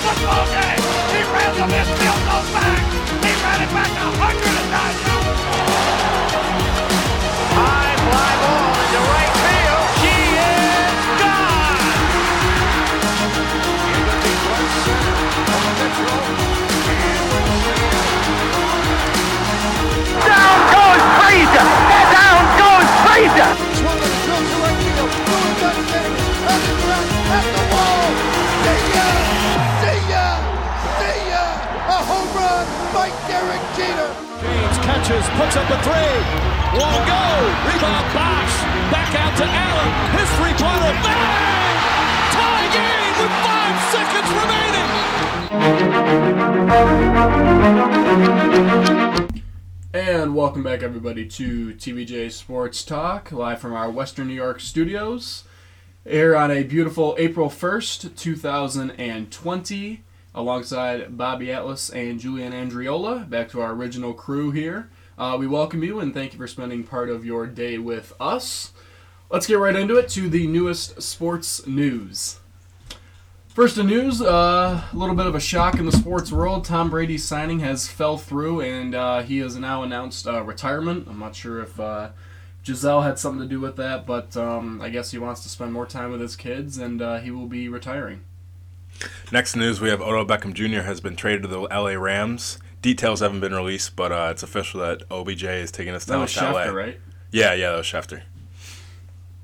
He ran the list, built back. He ran it back High fly ball into right field. She is gone. Down goes Frazier! Down goes Frazier! Launches, puts up a three. Won't go. Rebound Bosh. Back out to Allen. His three-pointer. Bang! Tie game with five seconds remaining. And welcome back, everybody, to TVJ Sports Talk, live from our Western New York studios. Here on a beautiful April 1st, 2020, alongside Bobby Atlas and Julian Andriola, back to our original crew here. Uh, we welcome you and thank you for spending part of your day with us. Let's get right into it to the newest sports news. First in news, uh, a little bit of a shock in the sports world. Tom Brady's signing has fell through, and uh, he has now announced uh, retirement. I'm not sure if uh, Gisele had something to do with that, but um, I guess he wants to spend more time with his kids, and uh, he will be retiring. Next news, we have Odell Beckham Jr. has been traded to the LA Rams. Details haven't been released, but uh, it's official that OBJ is taking us That down was to LA. Right? Yeah, yeah, that was Schefter.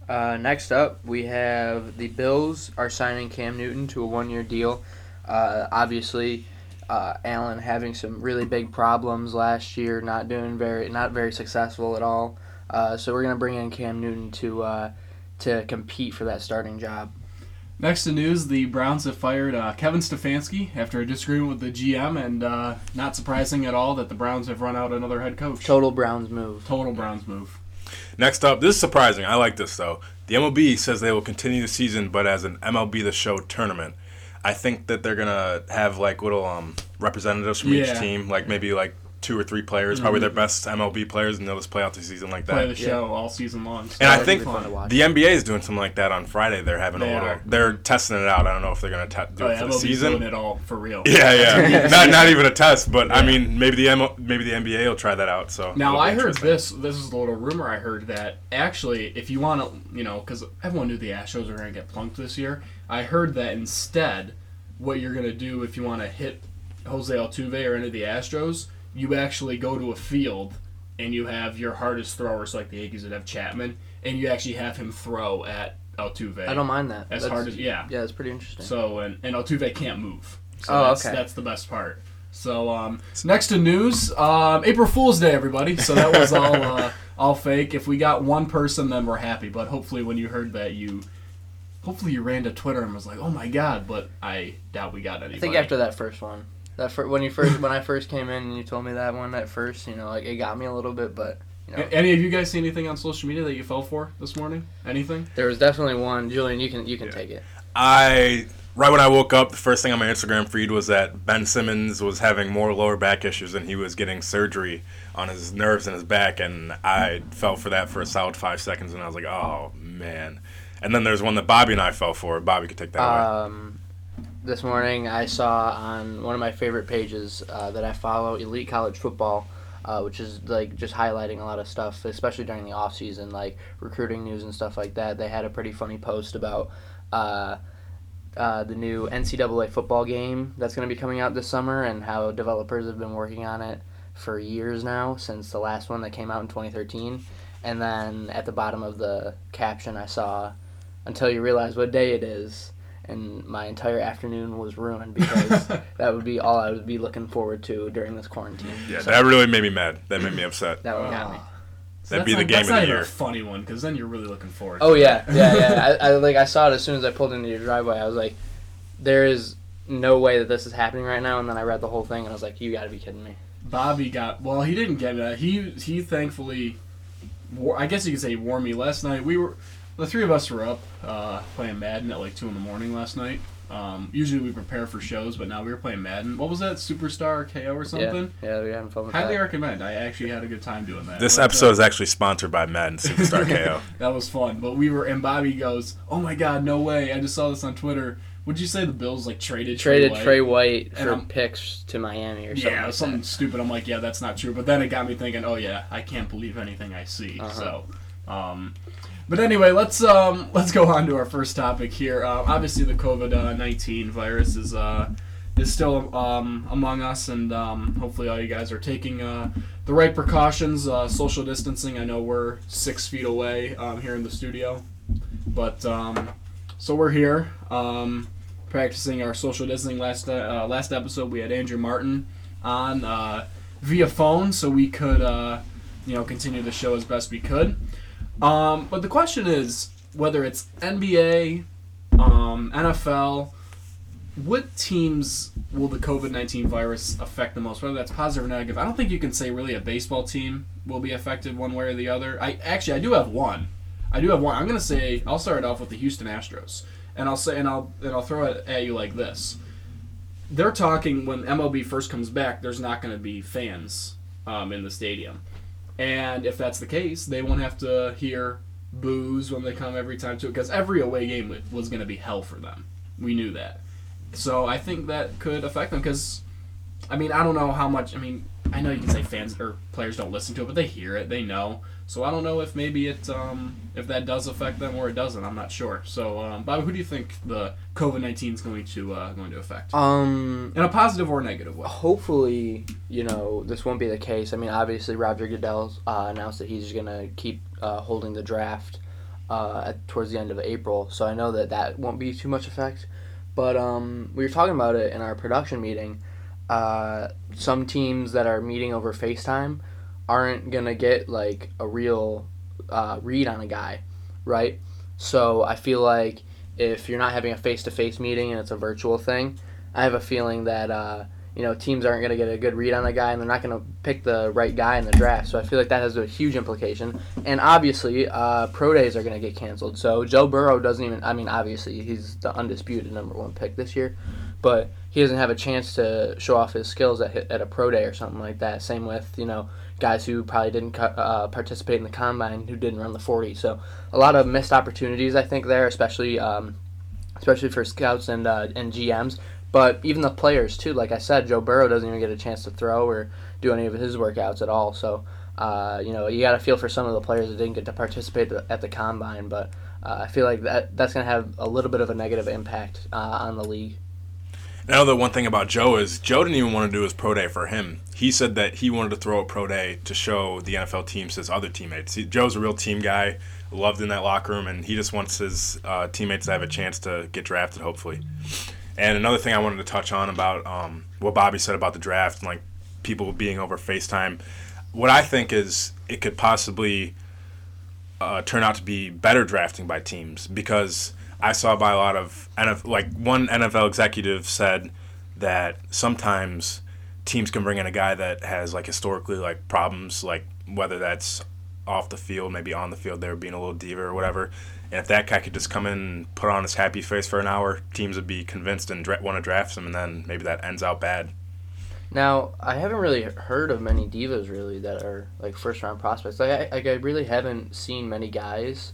Uh, next up, we have the Bills are signing Cam Newton to a one-year deal. Uh, obviously, uh, Allen having some really big problems last year, not doing very, not very successful at all. Uh, so we're gonna bring in Cam Newton to uh, to compete for that starting job. Next to news, the Browns have fired uh, Kevin Stefanski after a disagreement with the GM, and uh, not surprising at all that the Browns have run out another head coach. Total Browns move. Total Browns move. Next up, this is surprising. I like this though. The MLB says they will continue the season, but as an MLB The Show tournament. I think that they're gonna have like little um, representatives from each team, like maybe like two or three players, probably mm-hmm. their best MLB players, and they'll just play out the season like that. Play the show all season long. And I think be fun to watch. the NBA is doing something like that on Friday. They're having They a little. are. They're testing it out. I don't know if they're gonna te- do oh, it yeah, for the season. doing it all for real. Yeah, yeah. not not even a test, but I mean, maybe the M- maybe the NBA will try that out. So Now I heard this. This is a little rumor I heard that actually, if you want to, you know, because everyone knew the Astros were going to get plunked this year. I heard that instead, what you're going to do if you want to hit Jose Altuve or any of the Astros, you actually go to a field and you have your hardest throwers, like the Yankees that have Chapman, and you actually have him throw at Altuve. I don't mind that. As That's- hard as yeah. Yeah, it's pretty interesting. So and, and Altuve can't move. So Oh, that's, okay. that's the best part. So um, next to news, um, April Fool's Day, everybody. So that was all uh, all fake. If we got one person, then we're happy. But hopefully, when you heard that, you hopefully you ran to Twitter and was like, "Oh my god!" But I doubt we got anybody. I think after that first one, that fir- when you first when I first came in and you told me that one at first, you know, like it got me a little bit, but you know, Any of you guys see anything on social media that you fell for this morning? Anything? there was definitely one. Julian, you can you can take it. I right when I woke up, the first thing on my Instagram feed was that Ben Simmons was having more lower back issues and he was getting surgery on his nerves and his back, and I fell for that for a solid five seconds, and I was like, oh man. And then there's one that Bobby and I fell for. Bobby could take that away. Um, This morning I saw on one of my favorite pages uh, that I follow, Elite College Football, uh, which is like just highlighting a lot of stuff, especially during the off season, like recruiting news and stuff like that. They had a pretty funny post about. Uh, uh, the new NCAA football game that's going to be coming out this summer, and how developers have been working on it for years now since the last one that came out in 2013. And then at the bottom of the caption, I saw, "Until you realize what day it is." And my entire afternoon was ruined because that would be all I would be looking forward to during this quarantine. yeah, So that really made me mad. That made me upset. that one got me. Ah. So That'd be the not- game that's of not the even year. A funny one, because then you're really looking forward. Oh to yeah, it. yeah, yeah. I, I like I saw it as soon as I pulled into your driveway. I was like, there is no way that this is happening right now. And then I read the whole thing and I was like, you got to be kidding me. Bobby got well. He didn't get that. He he thankfully, war, I guess you could say, warned me last night. We were the three of us were up uh, playing Madden at like two in the morning last night. Um, usually we prepare for shows, but now we were playing Madden. What was that? Superstar KO or something? Yeah, yeah, we're having fun with Highly that. recommend. I actually had a good time doing that. This But, uh, episode is actually sponsored by Madden Superstar KO. that was fun. But we were, and Bobby goes, "Oh my God, no way! I just saw this on Twitter. Would you say the Bills like traded Traded White? Trey White for I'm- picks to Miami or something Yeah, like something that. stupid. I'm like, yeah, that's not true. But then it got me thinking, oh yeah, I can't believe anything I see. Uh-huh. So, um, but anyway, let's um, let's go on to our first topic here. Uh, obviously, the COVID nineteen virus is uh, is still um, among us, and um, hopefully, all you guys are taking uh, the right precautions. Uh, social distancing. I know we're six feet away um, here in the studio, but um, so we're here. Um, practicing our social distancing. Last uh, last episode, we had Andrew Martin on. Uh, via phone so we could, you know, continue the show as best we could. Um, but the question is whether it's NBA, um, NFL, what teams will the COVID 19 virus affect the most? Whether that's positive or negative. I don't think you can say really a baseball team will be affected one way or the other. I Actually, I do have one. I do have one. I'm going to say, I'll start it off with the Houston Astros. And I'll say, and I'll, and I'll throw it at you like this. They're talking when MLB first comes back, there's not going to be fans um, in the stadium. And if that's the case, they won't have to hear boos when they come every time to it because every away game was going to be hell for them. We knew that. So I think that could affect them because, I mean, I don't know how much. I mean, I know you can say fans or players don't listen to it, but they hear it, they know. So I don't know if maybe it um, if that does affect them or it doesn't. I'm not sure. So um, Bobby, who do you think the COVID nineteen is going to uh, going to affect? Um, in a positive or negative way. Hopefully, you know this won't be the case. I mean, obviously Roger Goodell uh, announced that he's going to keep uh, holding the draft uh, at, towards the end of April. So I know that that won't be too much effect. But um, we were talking about it in our production meeting. Uh, some teams that are meeting over FaceTime aren't gonna get like a real uh, read on a guy, right? So I feel like if you're not having a face-to-face meeting and it's a virtual thing, I have a feeling that uh, you know teams aren't going to get a good read on a guy and they're not going to pick the right guy in the draft. So I feel like that has a huge implication. And obviously, uh, pro days are going to get canceled. So Joe Burrow doesn't even. I mean, obviously he's the undisputed number one pick this year, but he doesn't have a chance to show off his skills at at a pro day or something like that. Same with you know guys who probably didn't uh, participate in the combine who didn't run the 40. So a lot of missed opportunities I think there, especially. Um, especially for scouts and uh, and GMs but even the players too, like I said, Joe Burrow doesn't even get a chance to throw or do any of his workouts at all. So uh, you know you got to feel for some of the players that didn't get to participate at the combine. But uh, I feel like that that's going to have a little bit of a negative impact uh, on the league. Now the one thing about Joe is Joe didn't even want to do his pro day for him. He said that he wanted to throw a pro day to show the NFL teams his other teammates. He, Joe's a real team guy, loved in that locker room, and he just wants his uh, teammates to have a chance to get drafted, hopefully. And another thing I wanted to touch on about um, what Bobby said about the draft, and, like people being over FaceTime. What I think is it could possibly uh, turn out to be better drafting by teams because I saw by a lot of NFL, like one NFL executive said that sometimes teams can bring in a guy that has like historically like problems, like whether that's off the field, maybe on the field, they're being a little diva or whatever. And if that guy could just come in and put on his happy face for an hour, teams would be convinced and dra- want to draft him, and then maybe that ends out bad. Now, I haven't really heard of many divas really that are like first round prospects. Like I, like I really haven't seen many guys.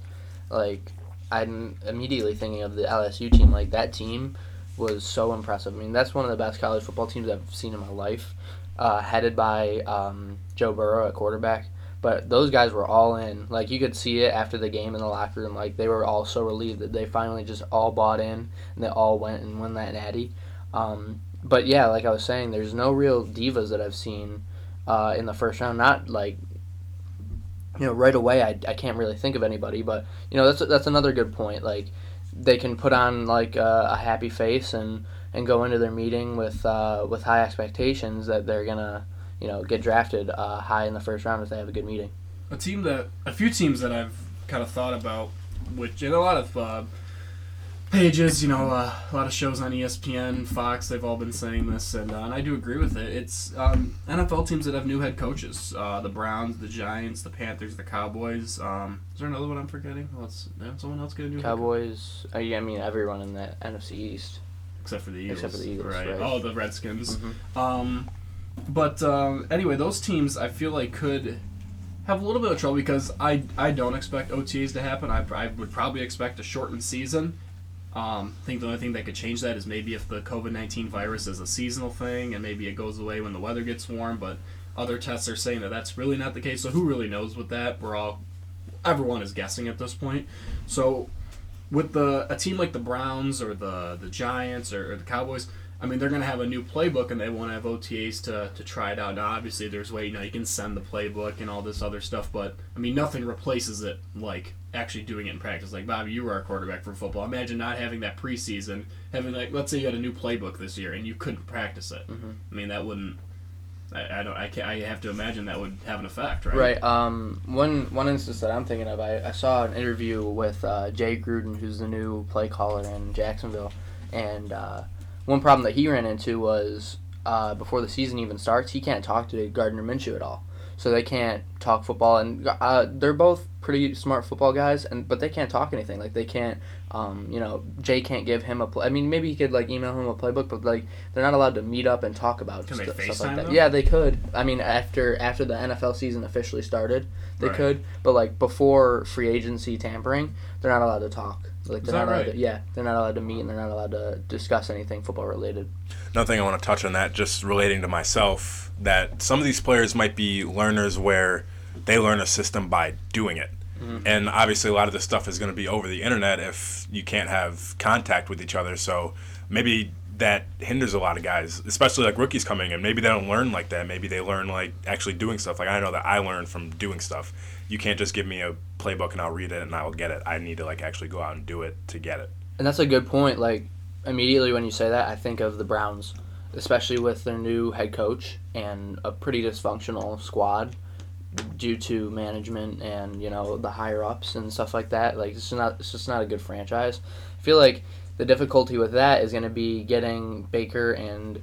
Like I'm immediately thinking of the LSU team. Like that team was so impressive. I mean, that's one of the best college football teams I've seen in my life. Uh, headed by um, Joe Burrow at quarterback. But those guys were all in. Like you could see it after the game in the locker room. Like they were all so relieved that they finally just all bought in and they all went and won that natty. Um, but yeah, like I was saying, there's no real divas that I've seen uh, in the first round. Not like you know right away. I, I can't really think of anybody, but you know that's that's another good point. Like they can put on like a, a happy face and and go into their meeting with uh, with high expectations that they're gonna you know, get drafted uh, high in the first round if they have a good meeting. A team that, a few teams that I've kind of thought about, which in a lot of uh, pages, you know, uh, a lot of shows on ESPN, Fox, they've all been saying this, and, uh, and I do agree with it. It's um, NFL teams that have new head coaches: uh, the Browns, the Giants, the Panthers, the Cowboys. Um, is there another one I'm forgetting? What's someone else get a new Cowboys? Uh, yeah, I mean everyone in the NFC East, except for the Eagles. Except for the Eagles, right? right. Oh, the Redskins. Mm-hmm. Um, but um, anyway, those teams I feel like could have a little bit of trouble because I, I don't expect OTAs to happen. I, I would probably expect a shortened season. Um, I think the only thing that could change that is maybe if the COVID 19 virus is a seasonal thing and maybe it goes away when the weather gets warm, but other tests are saying that that's really not the case. So who really knows with that? We're all, everyone is guessing at this point. So with the a team like the Browns or the, the Giants or, or the Cowboys, I mean, they're going to have a new playbook and they want to have OTAs to, to try it out. Now, obviously, there's way, you know, you can send the playbook and all this other stuff, but, I mean, nothing replaces it like actually doing it in practice. Like, Bobby, you were our quarterback for football. Imagine not having that preseason, having, like, let's say you had a new playbook this year and you couldn't practice it. Mm-hmm. I mean, that wouldn't, I, I don't. I, can't. I have to imagine that would have an effect, right? Right. Um, one one instance that I'm thinking of, I, I saw an interview with uh, Jay Gruden, who's the new play caller in Jacksonville, and uh, one problem that he ran into was uh, before the season even starts, he can't talk to Gardner Minshew at all. So they can't talk football, and uh, they're both pretty smart football guys, and but they can't talk anything. Like they can't, um, you know, Jay can't give him a play. I mean, maybe he could like email him a playbook, but like they're not allowed to meet up and talk about they stuff FaceTime like that. them? Yeah, they could. I mean, after after the NFL season officially started, they Right. could. But like before free agency tampering, they're not allowed to talk. Like they're that not allowed right? to, yeah, they're not allowed to meet and they're not allowed to discuss anything football related. Another thing I want to touch on that, just relating to myself, that some of these players might be learners where they learn a system by doing it. Mm-hmm. And obviously, a lot of this stuff is going to be over the internet if you can't have contact with each other. So maybe that hinders a lot of guys, especially like rookies coming in. Maybe they don't learn like that. Maybe they learn like actually doing stuff. Like I know that I learned from doing stuff. You can't just give me a playbook and I'll read it and I will get it. I need to like actually go out and do it to get it. And that's a good point. Like immediately when you say that, I think of the Browns, especially with their new head coach and a pretty dysfunctional squad due to management and you know the higher ups and stuff like that. Like it's not it's just not a good franchise. I feel like the difficulty with that is going to be getting Baker and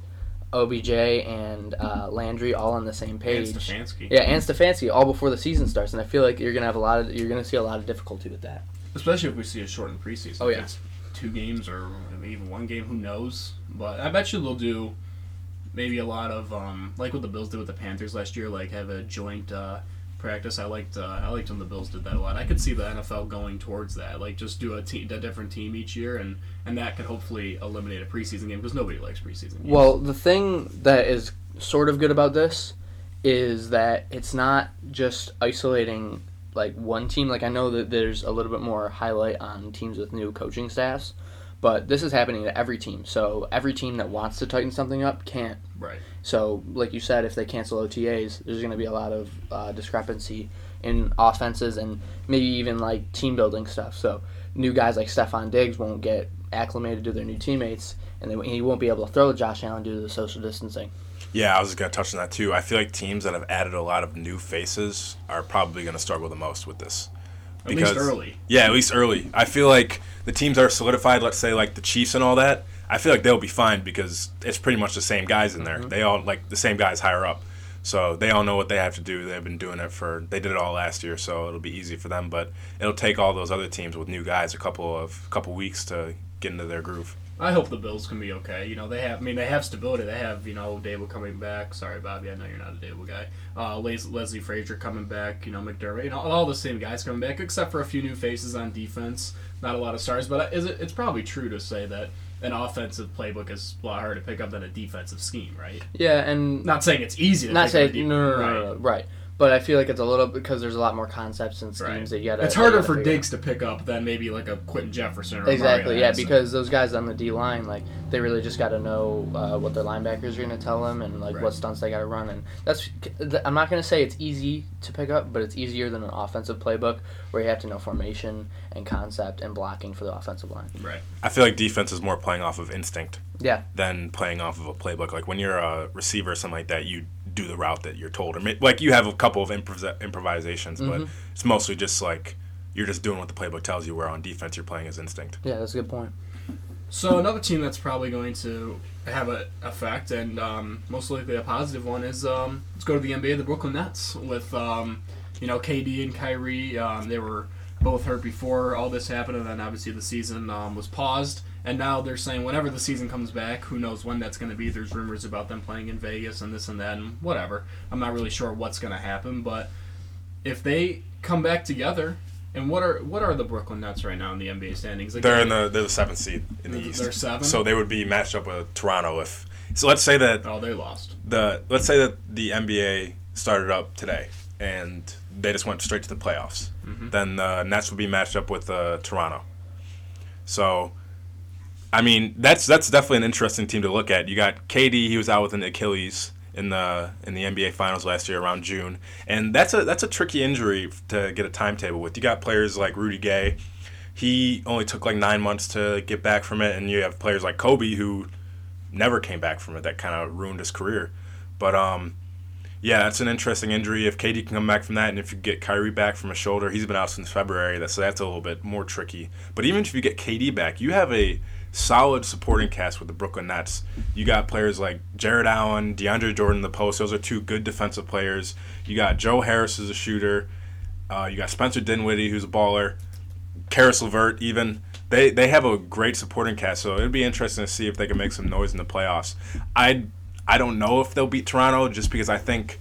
OBJ and uh, Landry all on the same And page. Stefanski. Yeah, and Stefanski all before the season starts, and I feel like you're gonna have a lot of you're gonna see a lot of difficulty with that. Especially if we see a shortened preseason. Oh, yeah. it's two games or even one game, who knows? But I bet you they'll do maybe a lot of um, like what the Bills did with the Panthers last year, like have a joint uh, practice. I liked uh, I liked when the Bills did that a lot. I could see the NFL going towards that, like just do a, te- a different team each year, and and that could hopefully eliminate a preseason game because nobody likes preseason games. Well, the thing that is sort of good about this is that it's not just isolating like one team. Like I know that there's a little bit more highlight on teams with new coaching staffs, but this is happening to every team. So every team that wants to tighten something up can't. right. So, like you said, if they cancel OTAs, there's going to be a lot of uh, discrepancy in offenses and maybe even like team building stuff. So, new guys like Stefon Diggs won't get acclimated to their new teammates, and they, he won't be able to throw to Josh Allen due to the social distancing. Yeah, I was just gonna touch on that too. I feel like teams that have added a lot of new faces are probably gonna struggle the most with this. At least early. Yeah, at least early. I feel like the teams that are solidified, let's say like the Chiefs and all that, I feel like they'll be fine because it's pretty much the same guys in there. Mm-hmm. They all like the same guys higher up. So they all know what they have to do. They've been doing it for they did it all last year, so it'll be easy for them, but it'll take all those other teams with new guys a couple of couple weeks to get into their groove. I hope the Bills can be okay. You know, they have. I mean, they have stability. They have, you know, Daboll coming back. Sorry, Bobby. I know you're not a Daboll guy. Uh, Les- Leslie Frazier coming back. You know, McDermott. You know, all the same guys coming back, except for a few new faces on defense. Not a lot of stars, but is it? It's probably true to say that an offensive playbook is a lot harder to pick up than a defensive scheme, right? Yeah, and Not saying it's easy. To not saying no, no, no, right. no, no, right. But I feel like it's a little because there's a lot more concepts and schemes Right. that you gotta. It's harder gotta for figure out. Diggs to pick up than maybe like a Quinton Jefferson or a Exactly, Mario yeah, Addison. because those guys on the D line, like, they really just got to know uh, what their linebackers are going to tell them and, like, Right. what stunts they got to run. And that's, I'm not going to say it's easy to pick up, but it's easier than an offensive playbook where you have to know formation and concept and blocking for the offensive line. right. I feel like defense is more playing off of instinct. Yeah, than playing off of a playbook. Like when you're a receiver or something like that, you do the route that you're told, or like you have a couple of improv- improvisations, but it's mostly just like you're just doing what the playbook tells you. Where on defense, you're playing as instinct. yeah, that's a good point. So another team that's probably going to have an effect, and um, most likely a positive one, is um, let's go to the NBA, the Brooklyn Nets, with um, you know KD and Kyrie. Um, they were both hurt before all this happened, and then obviously the season um, was paused. And now they're saying whenever the season comes back, who knows when that's going to be. There's rumors about them playing in Vegas and this and that and whatever. I'm not really sure what's going to happen, but if they come back together, and what are what are the Brooklyn Nets right now in the NBA standings? Like, They're in the they're the seventh seed in the East. they're seven? So they would be matched up with Toronto if. So let's say that oh, they lost. the let's say that the NBA started up today and they just went straight to the playoffs. Then the Nets would be matched up with uh, Toronto. So, I mean, that's that's definitely an interesting team to look at. You got KD; he was out with an Achilles in the in the NBA Finals last year around June, and that's a that's a tricky injury to get a timetable with. You got players like Rudy Gay; he only took like nine months to get back from it, and you have players like Kobe who never came back from it. That kind of ruined his career. But um, Yeah, that's an interesting injury. If KD can come back from that, and if you get Kyrie back from a shoulder, he's been out since February. That's that's a little bit more tricky. But even if you get KD back, you have a solid supporting cast with the Brooklyn Nets. You got players like Jarrett Allen, DeAndre Jordan, the post. Those are two good defensive players. You got Joe Harris as a shooter. Uh, you got Spencer Dinwiddie, who's a baller. Caris LeVert, even they they have a great supporting cast. So it'd be interesting to see if they can make some noise in the playoffs. I I don't know if they'll beat Toronto just because I think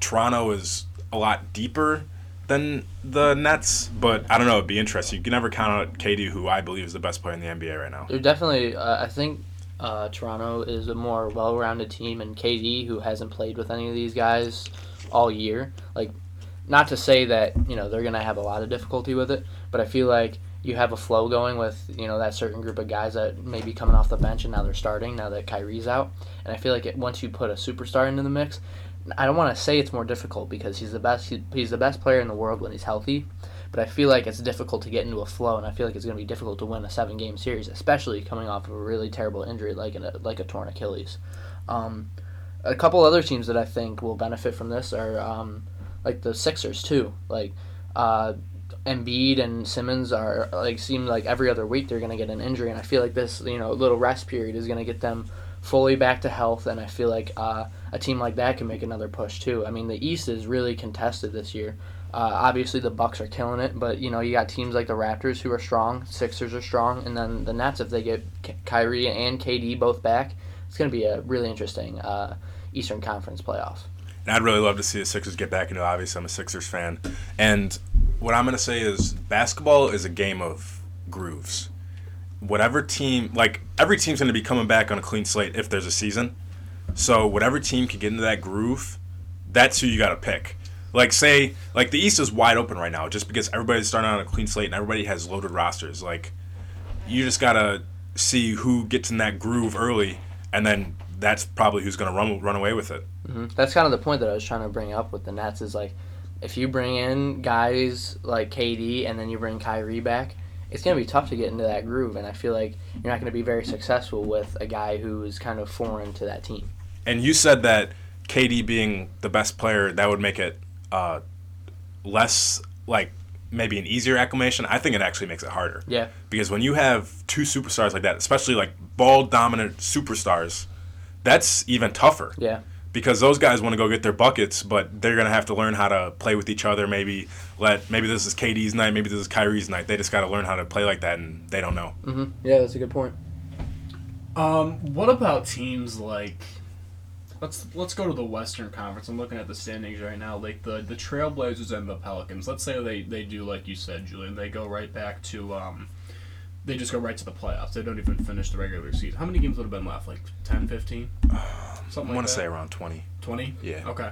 Toronto is a lot deeper than the Nets, but I don't know. It'd be interesting. You can never count out KD, who I believe is the best player in the NBA right now. They're definitely. Uh, I think uh, Toronto is a more well-rounded team, and KD, who hasn't played with any of these guys all year, like, not to say that you know they're gonna have a lot of difficulty with it, but I feel like you have a flow going with you know that certain group of guys that may be coming off the bench and now they're starting now that Kyrie's out, and I feel like it, once you put a superstar into the mix, I don't want to say it's more difficult because he's the best. He, he's the best player in the world when he's healthy, but I feel like it's difficult to get into a flow, and I feel like it's going to be difficult to win a seven-game series, especially coming off of a really terrible injury like a like a torn Achilles. Um, a couple other teams that I think will benefit from this are um, like the Sixers too. Like uh, Embiid and Simmons are like seem like every other week they're to get an injury, and I feel like this you know little rest period is to get them fully back to health, and I feel like uh, a team like that can make another push too. I mean, the East is really contested this year. Uh, obviously, the Bucks are killing it, but you know you got teams like the Raptors who are strong, Sixers are strong, and then the Nets if they get Kyrie and KD both back, it's to be a really interesting uh, Eastern Conference playoff. And I'd really love to see the Sixers get back into. Obviously, I'm a Sixers fan, and what I'm gonna say is basketball is a game of grooves. Whatever team, like every team's gonna be coming back on a clean slate if there's a season. So whatever team can get into that groove, that's who you gotta pick. Like say, like the East is wide open right now, just because everybody's starting on a clean slate and everybody has loaded rosters. Like you just gotta see who gets in that groove early, and then that's probably who's gonna run run away with it. Mm-hmm. That's kind of the point that I was trying to bring up with the Nets is like, if you bring in guys like KD and then you bring Kyrie back, it's going to be tough to get into that groove. And I feel like you're not going to be very successful with a guy who is kind of foreign to that team. And you said that KD being the best player, that would make it uh, less like maybe an easier acclimation. I think it actually makes it harder. Yeah. Because when you have two superstars like that, especially like ball dominant superstars, that's even tougher. Yeah. Because those guys want to go get their buckets, but they're gonna have to learn how to play with each other. Maybe let maybe this is KD's night, maybe this is Kyrie's night. They just got to learn how to play like that, and they don't know. Mm-hmm. Yeah, that's a good point. Um, what about teams like? Let's let's go to the Western Conference. I'm looking at the standings right now. Like the the Trailblazers and the Pelicans. Let's say they they do like you said, Julian. They go right back to um, they just go right to the playoffs. They don't even finish the regular season. How many games would have been left? Like 10, 15? Something I want to say around twenty. 20? Yeah. Okay.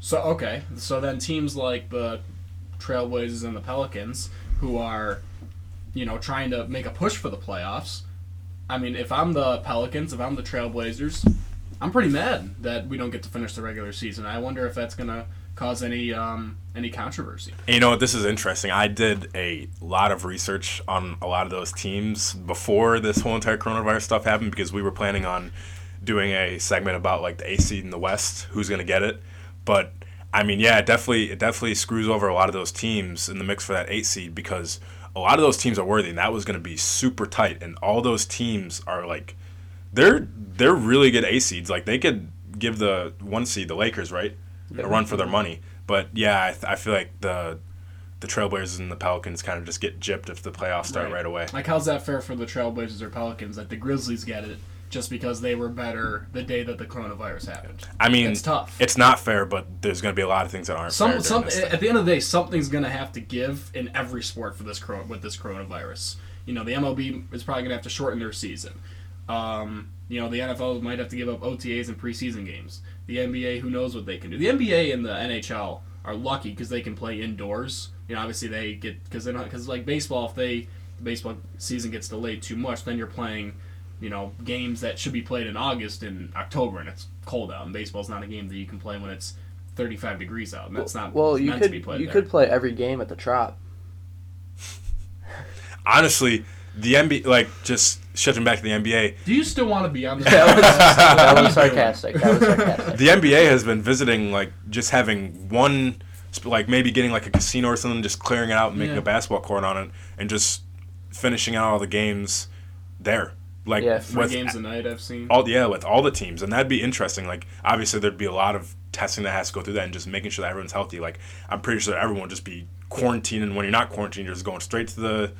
So okay. So then teams like the Trailblazers and the Pelicans who are you know trying to make a push for the playoffs. I mean, if I'm the Pelicans, if I'm the Trailblazers, I'm pretty mad that we don't get to finish the regular season. I wonder if that's going to cause any um, any controversy. You know what? This is interesting. I did a lot of research on a lot of those teams before this whole entire coronavirus stuff happened because we were planning on doing a segment about like the A seed in the West, who's going to get it. But I mean, yeah, it definitely it definitely screws over a lot of those teams in the mix for that eight seed because a lot of those teams are worthy, and that was going to be super tight. And all those teams are like, they're they're really good A seeds. Like they could give the one seed, the Lakers, right, a run for their money. But yeah, I, th- I feel like the the Trailblazers and the Pelicans kind of just get gypped if the playoffs start right, Right. away. Like, how's that fair for the Trailblazers or Pelicans that the Grizzlies get it just because they were better the day that the coronavirus happened? I mean, It's tough. It's not fair, but there's going to be a lot of things that aren't Some, fair. some, at the end of the day, something's going to have to give in every sport for this with this coronavirus. You know, the MLB is probably going to have to shorten their season. Um, you know, the NFL might have to give up OTAs and preseason games. The NBA, who knows what they can do. The NBA and the NHL are lucky because they can play indoors. You know, obviously they get because they're not because like baseball, if they the baseball season gets delayed too much, then you're playing, you know, games that should be played in August and October, and it's cold out. And baseball's not a game that you can play when it's 35 degrees out, and that's not Well, you meant could to be played you there. could play every game at the Trop. honestly, the NBA, like, just shifting back to the NBA, Do you still want to be on the That was, that was sarcastic. That was sarcastic. the NBA has been visiting like just having one, like maybe getting like a casino or something, just clearing it out and making Yeah. a basketball court on it, and just finishing out all the games there. Like Yeah, Three with games a night I've seen. all yeah with all the teams, and that'd be interesting. Like obviously there'd be a lot of testing that has to go through that, and just making sure that everyone's healthy. Like I'm pretty sure everyone would just be quarantined, and when you're not quarantined, you're just going straight to the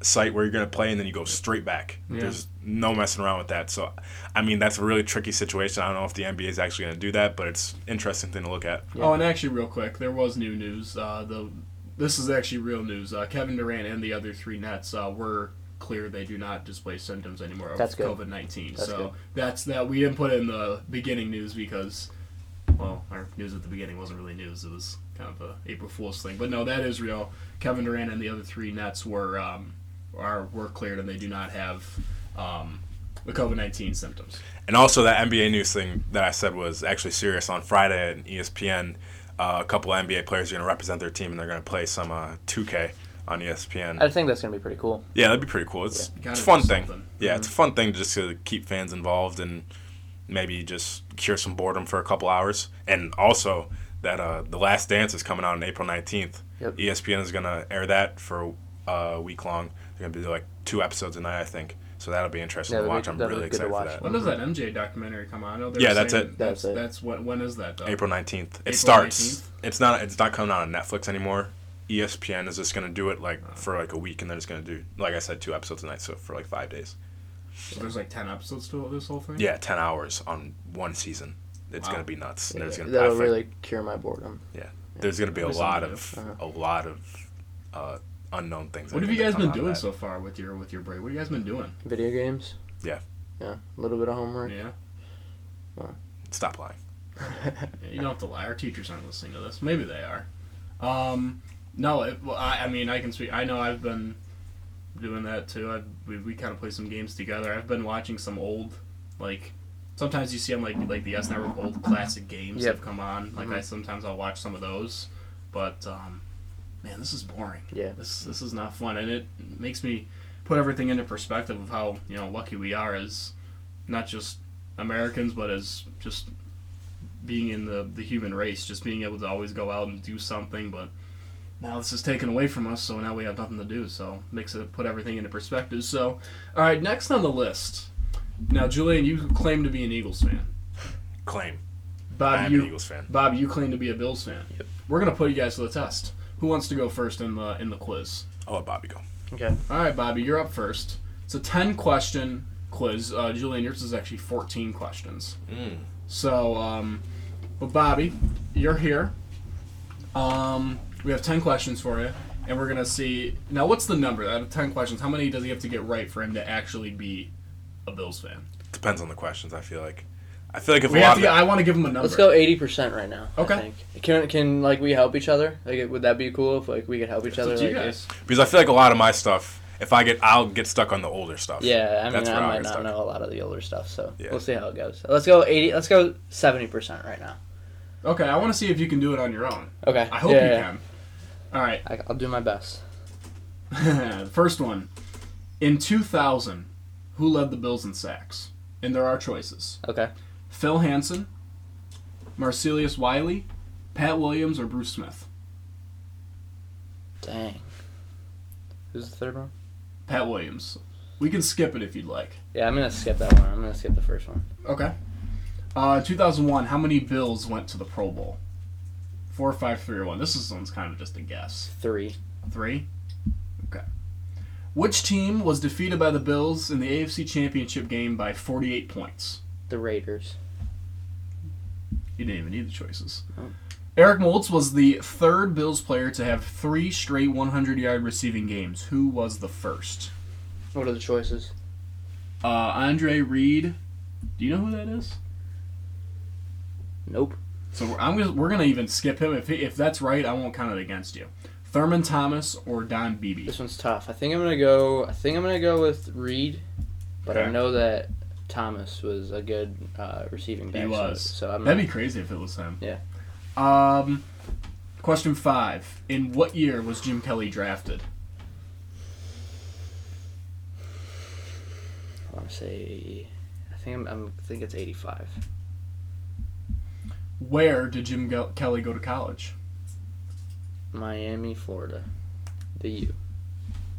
site where you're gonna play, and then you go straight back. Yeah. There's no messing around with that. So I mean that's a really tricky situation. I don't know if the NBA is actually gonna do that, but it's interesting thing to look at. Oh, and actually, real quick, there was new news. Uh, the this is actually real news. Uh, Kevin Durant and the other three Nets uh, were clear they do not display symptoms anymore of COVID nineteen. So good. that's that. We didn't put it in the beginning news because, well, our news at the beginning wasn't really news. It was kind of a April Fool's thing. But no, that is real. Kevin Durant and the other three Nets were um, are were cleared and they do not have um, the COVID nineteen symptoms. And also that NBA news thing that I said was actually serious. On Friday at ESPN, uh, a couple of NBA players are going to represent their team and they're going to play some uh, 2K on ESPN. I think that's gonna be pretty cool. yeah, that'd be pretty cool. It's, Gotta it's a fun thing. something. Yeah, it's a fun thing just to keep fans involved and maybe just cure some boredom for a couple hours. And also that uh, the Last Dance is coming out on April 19th. Yep. ESPN is going to air that for uh, a week long. They're going to be like two episodes a night, I think. So that'll be interesting Yeah, to watch. be- I'm really be to excited for watch. that. When does that MJ documentary come out? I know Yeah, that's it. That's That's it. that's what. When is that though? April nineteenth. It April starts. 19th? It's not. It's not coming out on Netflix anymore. ESPN is just gonna do it like for like a week, and then it's gonna do, like I said, two episodes a night, so for like five days. So there's like ten episodes to this whole thing. Yeah, ten hours on one season. It's Wow. gonna be nuts. Yeah, there's gonna, that'll think really cure my boredom. Yeah. There's gonna be a lot something of to a lot of uh, unknown things. What have you guys been come out of doing that. so far with your with your break? What have you guys been doing? Video games. Yeah. Yeah. A little bit of homework. Yeah. Stop lying. Yeah, you don't have to lie. Our teachers aren't listening to this. Maybe they are. Um, no, it, well, I, I mean, I can speak. I know I've been doing that too. I we, we kind of play some games together. I've been watching some old, like, sometimes you see them like like the S Network old classic games Yep. have come on. Like I sometimes I'll watch some of those, but um, man, this is boring. Yeah. This this is not fun, and it makes me put everything into perspective of how you know lucky we are as not just Americans, but as just being in the the human race, just being able to always go out and do something. But now this is taken away from us, so now we have nothing to do. So makes it put everything into perspective. So, all right, next on the list. Now, Julian, you claim to be an Eagles fan. Claim. Bob, I'm you an Eagles fan. Bob, you claim to be a Bills fan. Yep. We're gonna put you guys to the test. Who wants to go first in the in the quiz? I'll let Bobby go. Okay. All right, Bobby, you're up first. It's a ten question quiz. Uh, Julian, yours is actually fourteen questions. Mm. So, um, but Bobby, you're here. Um, we have ten questions for you, and we're gonna see now. What's the number out of ten questions? How many does he have to get right for him to actually be a Bills fan? Depends on the questions. I feel like. I feel like if We a lot have of to. it- I want to give him a number. Let's go eighty percent right now. Okay. I think. Can can like we help each other? Like would that be cool if like we could help each It's other? up to you like, guys. because I feel like a lot of my stuff, if I get, I'll get stuck on the older stuff. Yeah, I mean That's I I'll might not stuck. know a lot of the older stuff, so Yeah. we'll see how it goes. Let's go eighty. Let's go seventy percent right now. Okay, I want to see if you can do it on your own. Okay. I hope Yeah, you yeah. can. All right. I, I'll do my best. the first one. In 2000, who led the Bills in sacks? And there are choices. Okay. Phil Hansen, Marcellus Wiley, Pat Williams, or Bruce Smith? Dang. Who's the third one? Pat Williams. We can skip it if you'd like. Yeah, I'm gonna skip that one. I'm gonna skip the first one. Okay. Uh, 2001, how many Bills went to the Pro Bowl? Four, five, three, or one. This is one's kind of just a guess. Three. Three? Okay. Which team was defeated by the Bills in the AFC Championship game by 48 points? The Raiders. You didn't even need the choices. Oh. Eric Moulds was the third Bills player to have three straight 100 yard receiving games. Who was the first? What are the choices? Uh, Andre Reed. Do you know who that is? Nope. So we're, I'm gonna, we're gonna even skip him. If, he, if that's right, I won't count it against you. Thurman Thomas or Don Beebe? This one's tough. I think I'm gonna go. I think I'm gonna go with Reed, but I know that Thomas was a good uh, receiving back. He so- was. So, I'm. That'd be crazy if it was him. Yeah. Um, question five. In what year was Jim Kelly drafted? I want to say. I think I'm, I'm. I think it's 85. Where did Jim Gel- Kelly go to college? Miami, Florida. The U.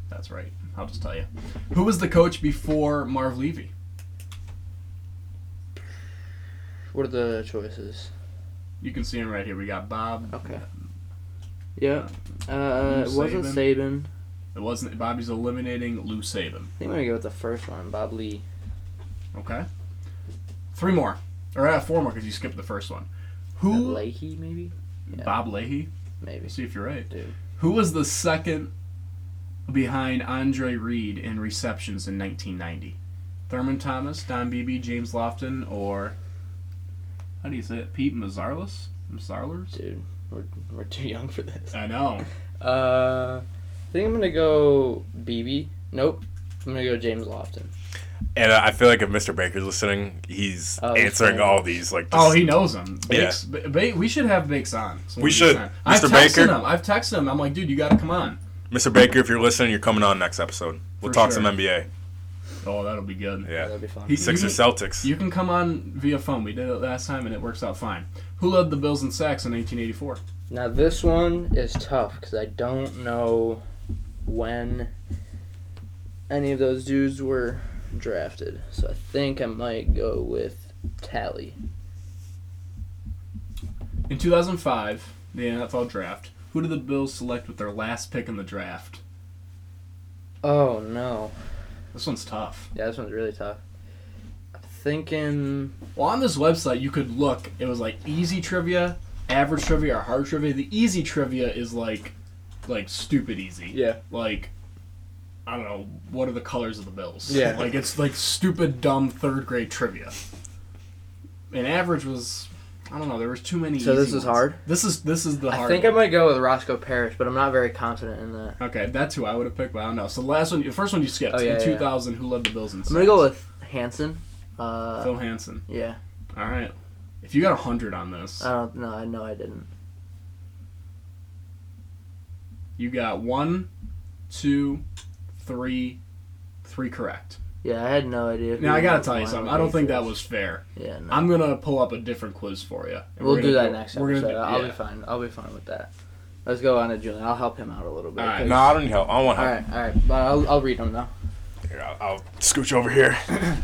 That's right. I'll just tell you. Who was the coach before Marv Levy? What are the choices? You can see him right here. We got Bob. Okay. Yeah. Uh, it wasn't Saban. It wasn't. Bobby's eliminating Lou Saban. I think I'm gonna go with the first one, Bob Lee. Okay. Three more, or uh, four more because you skipped the first one. Who? Leahy, maybe. Yeah. Bob Leahy. Maybe. See if you're right. Dude. Who was the second behind Andre Reed in receptions in 1990? Thurman Thomas, Don Beebe, James Lofton, or how do you say it? Pete Mazzarlis? Mazzarlers? Dude, we're, we're too young for this. I know. Uh, I think I'm gonna go Beebe. Nope. I'm gonna go James Lofton. And uh, I feel like if Mr. Baker's listening, he's Oh, answering saying- all these. Like, Oh, he knows him. Bakes, ba- ba- we should have Bakes on. We should. he's on. I've Mr. texted Baker? him. I've texted him. I'm like, dude, you got to come on. Mr. Baker, if you're listening, you're coming on next episode. We'll For talk sure. some NBA. Oh, that'll be good. Yeah, Yeah. that'd be fun. He- Sixers You- Celtics. You can come on via phone. We did it last time, and it works out fine. Who led the Bills in sacks in 1984? Now this one is tough because I don't know when any of those dudes were drafted. So I think I might go with Talley. In 2005, the NFL draft, who did the Bills select with their last pick in the draft? Oh no. This one's tough. Yeah, this one's really tough. I'm thinking. Well, on this website, you could look. It was like easy trivia, average trivia, or hard trivia. The easy trivia is like, like stupid easy. Yeah. Like, I don't know. What are the colors of the Bills? Yeah. Like it's like stupid, dumb third grade trivia. And average was, I don't know. There was too many. So this is ones. hard? This is this is the I hard. think I might go with Roscoe Parrish, but I'm not very confident in that. Okay, that's who I would have picked, but I don't know. So the last one, the first one you skipped Oh, yeah, in yeah. 2000. Who led the Bills in? I'm gonna go with Hansen. Uh, Phil Hansen. yeah. All right. If you got a hundred on this, I don't know. I know I didn't. you got one, two, three, three correct. Yeah, I had no idea. Now I gotta tell you something. I don't think that was fair. Yeah, no. I'm gonna pull up a different quiz for you. we'll do that go- next we're episode. gonna do- I'll yeah. be fine. I'll be fine with that. Let's go on to Julian. I'll help him out a little bit. All right. 'cause- No, I don't need help. I don't want All help. right, all right. But I'll, I'll read them though. Here, I'll, I'll scooch over here.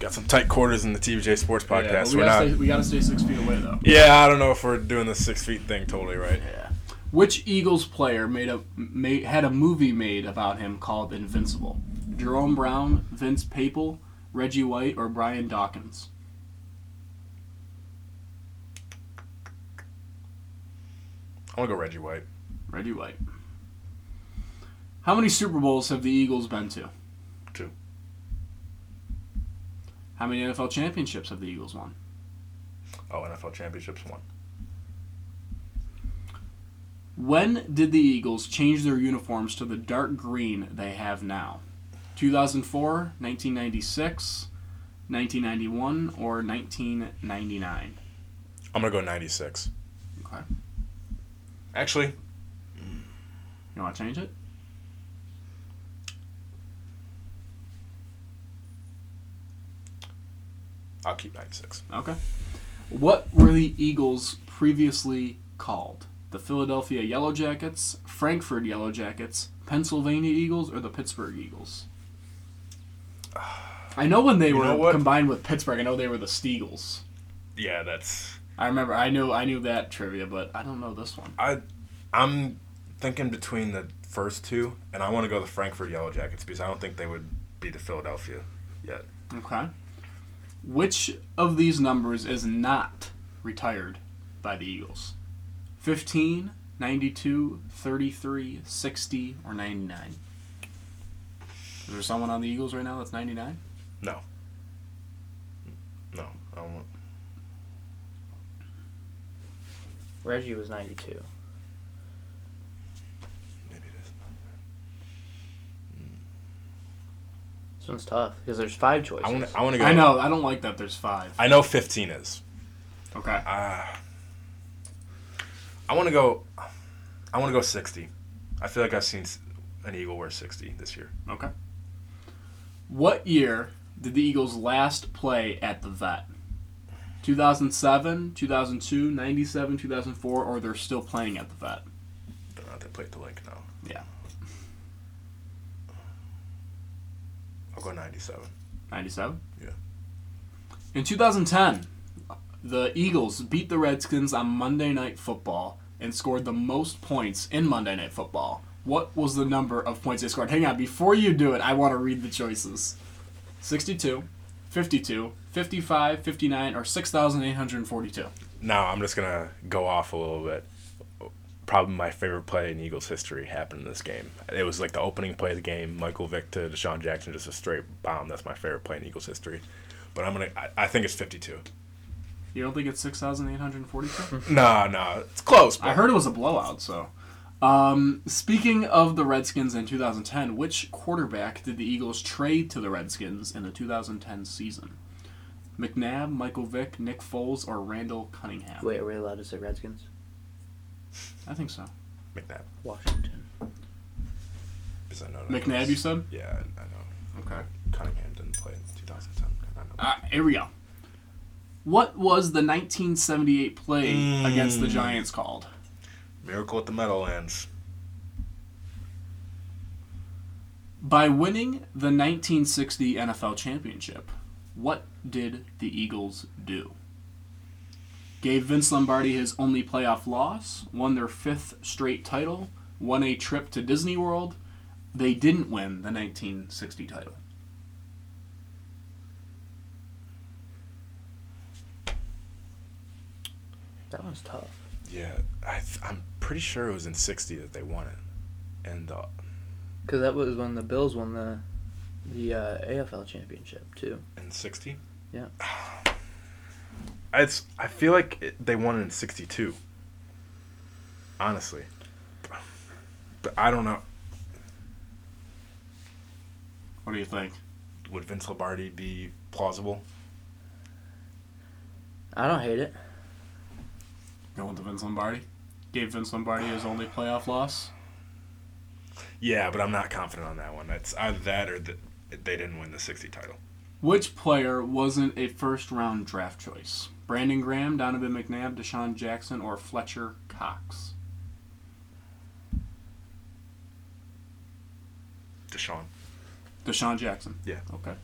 Got some tight quarters in the TVJ Sports Yeah, podcast. but we, we're gotta not. stay, we gotta stay six feet away though. Yeah, I don't know if we're doing the six feet thing totally right. Yeah. Which Eagles player made a made, had a movie made about him called Invincible? Jerome Brown, Vince Papale, Reggie White, or Brian Dawkins? I want to go Reggie White. Reggie White. How many Super Bowls have the Eagles been to? Two. How many NFL championships have the Eagles won? Oh, NFL championships won. When did the Eagles change their uniforms to the dark green they have now? 2004, 1996, 1991, or 1999? I'm gonna go 96. Okay. Actually, You want to change it? I'll keep 96. Okay. What were the Eagles previously called? The Philadelphia Yellow Jackets, Frankfurt Yellow Jackets, Pennsylvania Eagles, or the Pittsburgh Eagles? I know when they You were combined with Pittsburgh. I know they were the Steagles. Yeah, that's. I remember. I knew. I knew that trivia, but I don't know this one. I, I'm thinking between the first two, and I want to go the Frankfurt Yellow Jackets because I don't think they would be the Philadelphia yet. Okay. Which of these numbers is not retired by the Eagles? 15, 92, 33, 60, or 99? Is there someone on the Eagles right now that's 99? No. No, I don't want. Reggie was 92. Maybe it is. This one's tough because there's five choices. I want to. I want to go. I know. I don't like that there's five. I know 15 is. Okay. Uh, I want to go. I want to go 60. I feel like I've seen an Eagle wear 60 this year. Okay. What year did the Eagles last play at the vet? 2007, 2002, 97, 2004, or they're still playing at the vet? Know if they played the link now. Yeah. I'll go 97. 97? Yeah. In 2010, the Eagles beat the Redskins on Monday Night Football and scored the most points in Monday Night Football. What was the number of points they scored? Hang on, before you do it, I want to read the choices 62, 52, 55, 59, or 6,842. Now I'm just gonna go off a little bit. Probably my favorite play in Eagles history happened in this game. It was like the opening play of the game. Michael Vick to DeSean Jackson, just a straight bomb. That's my favorite play in Eagles history. But I'm gonna. I, I think it's 52. You don't think it's 6,842? Nah, nah, it's close. I heard it was a blowout, so. Um, speaking of the Redskins in 2010, which quarterback did the Eagles trade to the Redskins in the 2010 season? McNabb, Michael Vick, Nick Foles, or Randall Cunningham? Wait, are we allowed to say Redskins? I think so. McNabb. Washington. Because I know McNabb, was- you said? Yeah, I know. Okay. Cunningham didn't play in 2010. I know. Uh, here we go. What was the 1978 play Mm. against the Giants called? Miracle at the Meadowlands. By winning the 1960 NFL championship, what did the Eagles do? Gave Vince Lombardi his only playoff loss, won their fifth straight title, won a trip to Disney World. They didn't win the 1960 title. That one's tough. Yeah, I th- I'm pretty sure it was in 60 that they won it. And uh, Because that was when the Bills won the the uh, AFL championship too. in 60? Yeah. It's I feel like it, they won it in 62. Honestly. But I don't know. What do you think? Would Vince Lombardi be plausible? I don't hate it. Going to Vince Lombardi? Gave Vince Lombardi his only playoff loss? Yeah, but I'm not confident on that one. It's either that or that they didn't win the 60 title. Which player wasn't a first round draft choice? Brandon Graham, Donovan McNabb, DeSean Jackson, or Fletcher Cox? DeSean. DeSean Jackson. Yeah. Okay.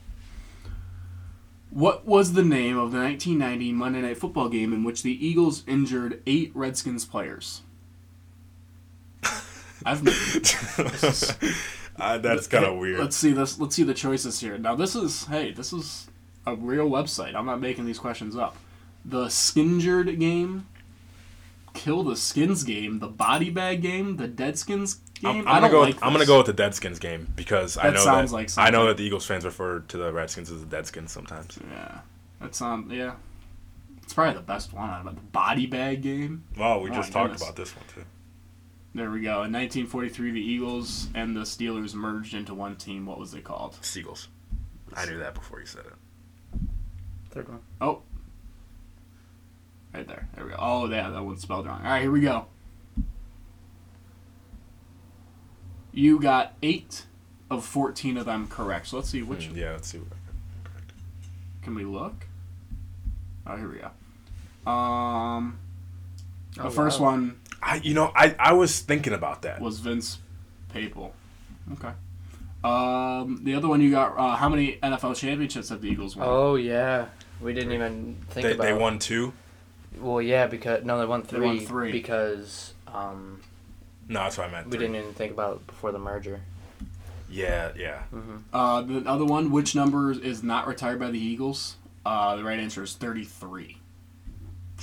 What was the name of the 1990 Monday Night Football game in which the Eagles injured eight Redskins players? I've uh, that's kind of weird. Let's see this. Let's see the choices here. Now this is hey, this is a real website. I'm not making these questions up. The Skinjured game, Kill the Skins game, the Body Bag game, the Deadskins game. I'm, I I'm gonna go. like With, I'm gonna go with the Deadskins game because I know sounds that like I know that the Eagles fans refer to the Redskins as the Deadskins sometimes. Yeah, that sounds yeah. It's probably the best one out of it. The Body Bag game. Well, we Oh just talked goodness. about this one too. There we go. In 1943, the Eagles and the Steelers merged into one team. What was it called? Seagulls. I knew that before you said it. Third one. Oh. Right there. There we go. Oh, yeah, that one's spelled wrong. All right, here we go. You got eight of 14 of them correct. So let's see which. Hmm, yeah, let's see. What Can we look? Oh, here we go. Um, the Oh, first wow. one I, you know, I, I was thinking about that. was Vince Papale. Okay. Um, the other one you got. Uh, how many NFL championships have the Eagles won? Oh yeah, we didn't even think They, about. they won two. Well, yeah, because no, they won three. They three. won three. because um, No, that's what I meant. we three. didn't even think about it before the merger. Yeah, yeah. Uh, the other one, which number is not retired by the Eagles? Uh, the right answer is 33.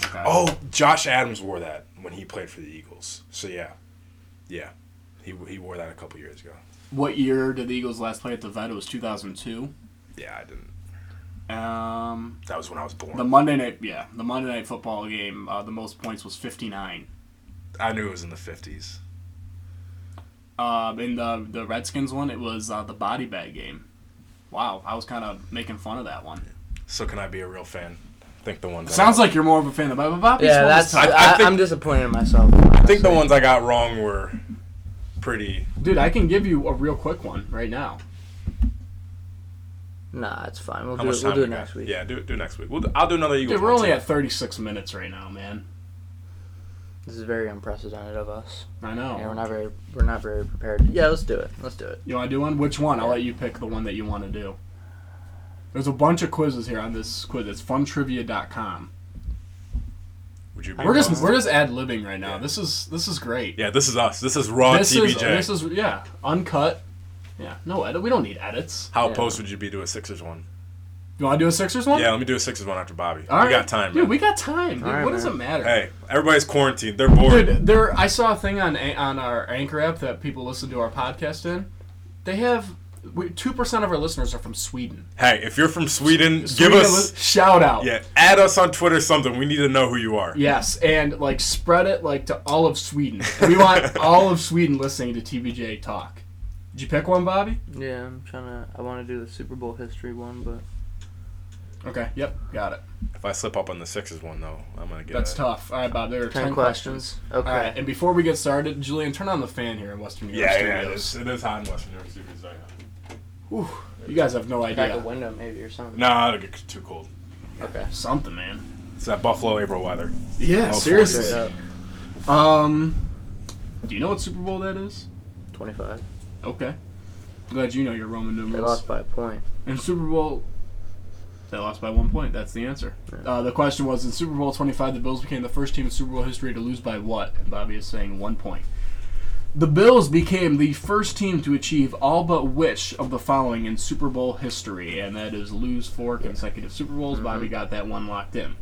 Okay. Oh, Josh Adams wore that when he played for the Eagles. So yeah, yeah, he he wore that a couple years ago. What year did the Eagles last play at the vet? It was 2002. Yeah, I didn't. Um, That was when I was born. the Monday night, yeah, the Monday night football game. Uh, the most points was 59. I knew it was in the fifties. Um, in the the Redskins one, it was uh, the body bag game. Wow, I was kind of making fun of that one. So can I be a real fan? I think the ones. I Sounds got- like you're more of a fan of Bobby Bobby's Yeah, one that's. was. I, I, I am disappointed in myself. I think the ones I got wrong were pretty. Dude, I can give you a real quick one right now. Nah, it's fine. We'll How do it. We'll do we it got? next week. Yeah, do, do it next week. We'll do, I'll do another Eagles. Dude, we're only too. at 36 minutes right now, man. This is very unprecedented of us. I know. Yeah, we're know. not very we're not very prepared. Yeah, let's do it. Let's do it. You want to do one? Which one? I'll let you pick the one that you want to do. There's a bunch of quizzes here on this quiz. It's funtrivia.com. Would you be We're just opposed? we're just ad libbing right now. Yeah. This is this is great. Yeah, this is us. This is raw this is this is yeah uncut. Yeah, no edit. We don't need edits. How Yeah. opposed would you be to a Sixers one? You want to do a Sixers one? Yeah, let me do a Sixers one after Bobby. All we right. got time. dude. man. We got time. Dude, All right, what does it matter? Hey, everybody's quarantined. They're bored. Dude, there. I saw a thing on on our Anchor app that people listen to our podcast in. They have two percent of our listeners are from Sweden. Hey, if you're from Sweden, give us li- shout out. yeah, add us on Twitter something. We need to know who you are. Yes, and like spread it like to all of Sweden. We want all of Sweden listening to TBJ talk. Did you pick one, Bobby? Yeah, I'm trying to. I want to do the Super Bowl history one, but Okay. Yep. Got it. If I slip up on the sixes one though, I'm gonna get. That's a, tough. All right, Bob. There are ten, ten, questions. Okay. All right, and before we get started, Julian, turn on the fan here in Western New York Yeah, yeah, Studios. is, it is hot in Western New York City right now. Whew, you guys have no Crack a idea. window maybe or something. No, Nah, it'll get too cold. Okay. Something, man. It's that Buffalo April weather. Yeah, Oh, seriously. Straight up. Um, do you know what Super Bowl that is? Twenty-five. Okay. Glad you know your Roman numerals. They numerals. lost by a point. In Super Bowl, they lost by one point. That's the answer. Uh, the question was in Super Bowl 25, the Bills became the first team in Super Bowl history to lose by what? And Bobby is saying one point. The Bills became the first team to achieve all but which of the following in Super Bowl history, and that is lose four consecutive Super Bowls. Bobby got that one locked in.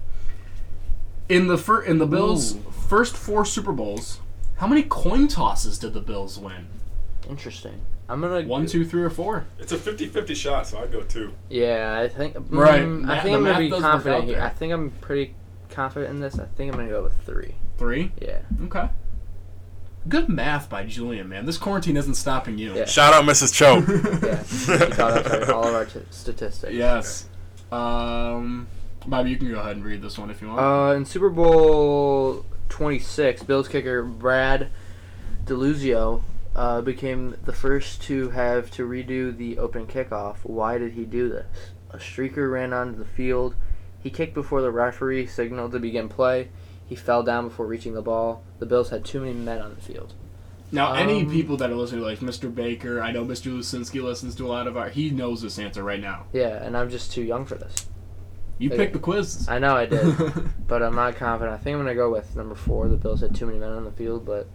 In the fir- in the Bills' Ooh. first four Super Bowls, how many coin tosses did the Bills win? Interesting. I'm gonna One, two, three, or four? It's a 50-50 shot, so I'd go two. Yeah, I think. mm, Right. I Ma- think the I'm math gonna be does work confident here. there. I think I'm pretty confident in this. I think I'm gonna go with three. Three. Yeah. Okay. Good math by Julian, man. This quarantine isn't stopping you. Yeah. Shout out Mrs. Cho. Yeah. he caught up to all of our t- statistics. Yes. Um, Bobby, you can go ahead and read this one if you want. Uh, in Super Bowl 26, Bills kicker Brad Daluiso uh, became the first to have to redo the open kickoff. Why did he do this? A streaker ran onto the field. He kicked before the referee signaled to begin play. He fell down before reaching the ball. The Bills had too many men on the field. now, any um, people that are listening, like Mr. Baker, I know Mr. Lucinski listens to a lot of our. He knows this answer right now. Yeah, and I'm just too young for this. You picked the quiz. I know I did, but I'm not confident. I think I'm gonna go with number four. The Bills had too many men on the field, but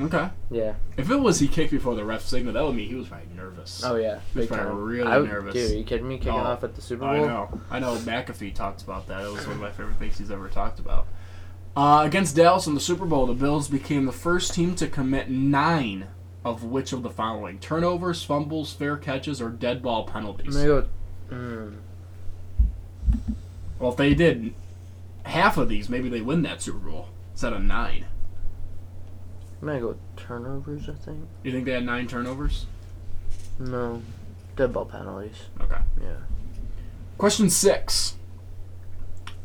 okay. yeah. If it was he kicked before the ref signal, that would mean he was probably nervous. Oh yeah, He was probably time. really I would- nervous. Dude, are you kidding me? Kicking Oh, off at the Super Bowl. I know. I know. McAfee talked about that. It was one of my favorite things he's ever talked about. Uh, against Dallas in the Super Bowl, the Bills became the first team to commit nine of which of the following: turnovers, fumbles, fair catches, or dead ball penalties. go. Mm, Well, if they did half of these, maybe they win that Super Bowl instead of nine. I'm gonna go with turnovers. I think. You think they had nine turnovers? No, dead ball penalties. Okay. Yeah. Question six.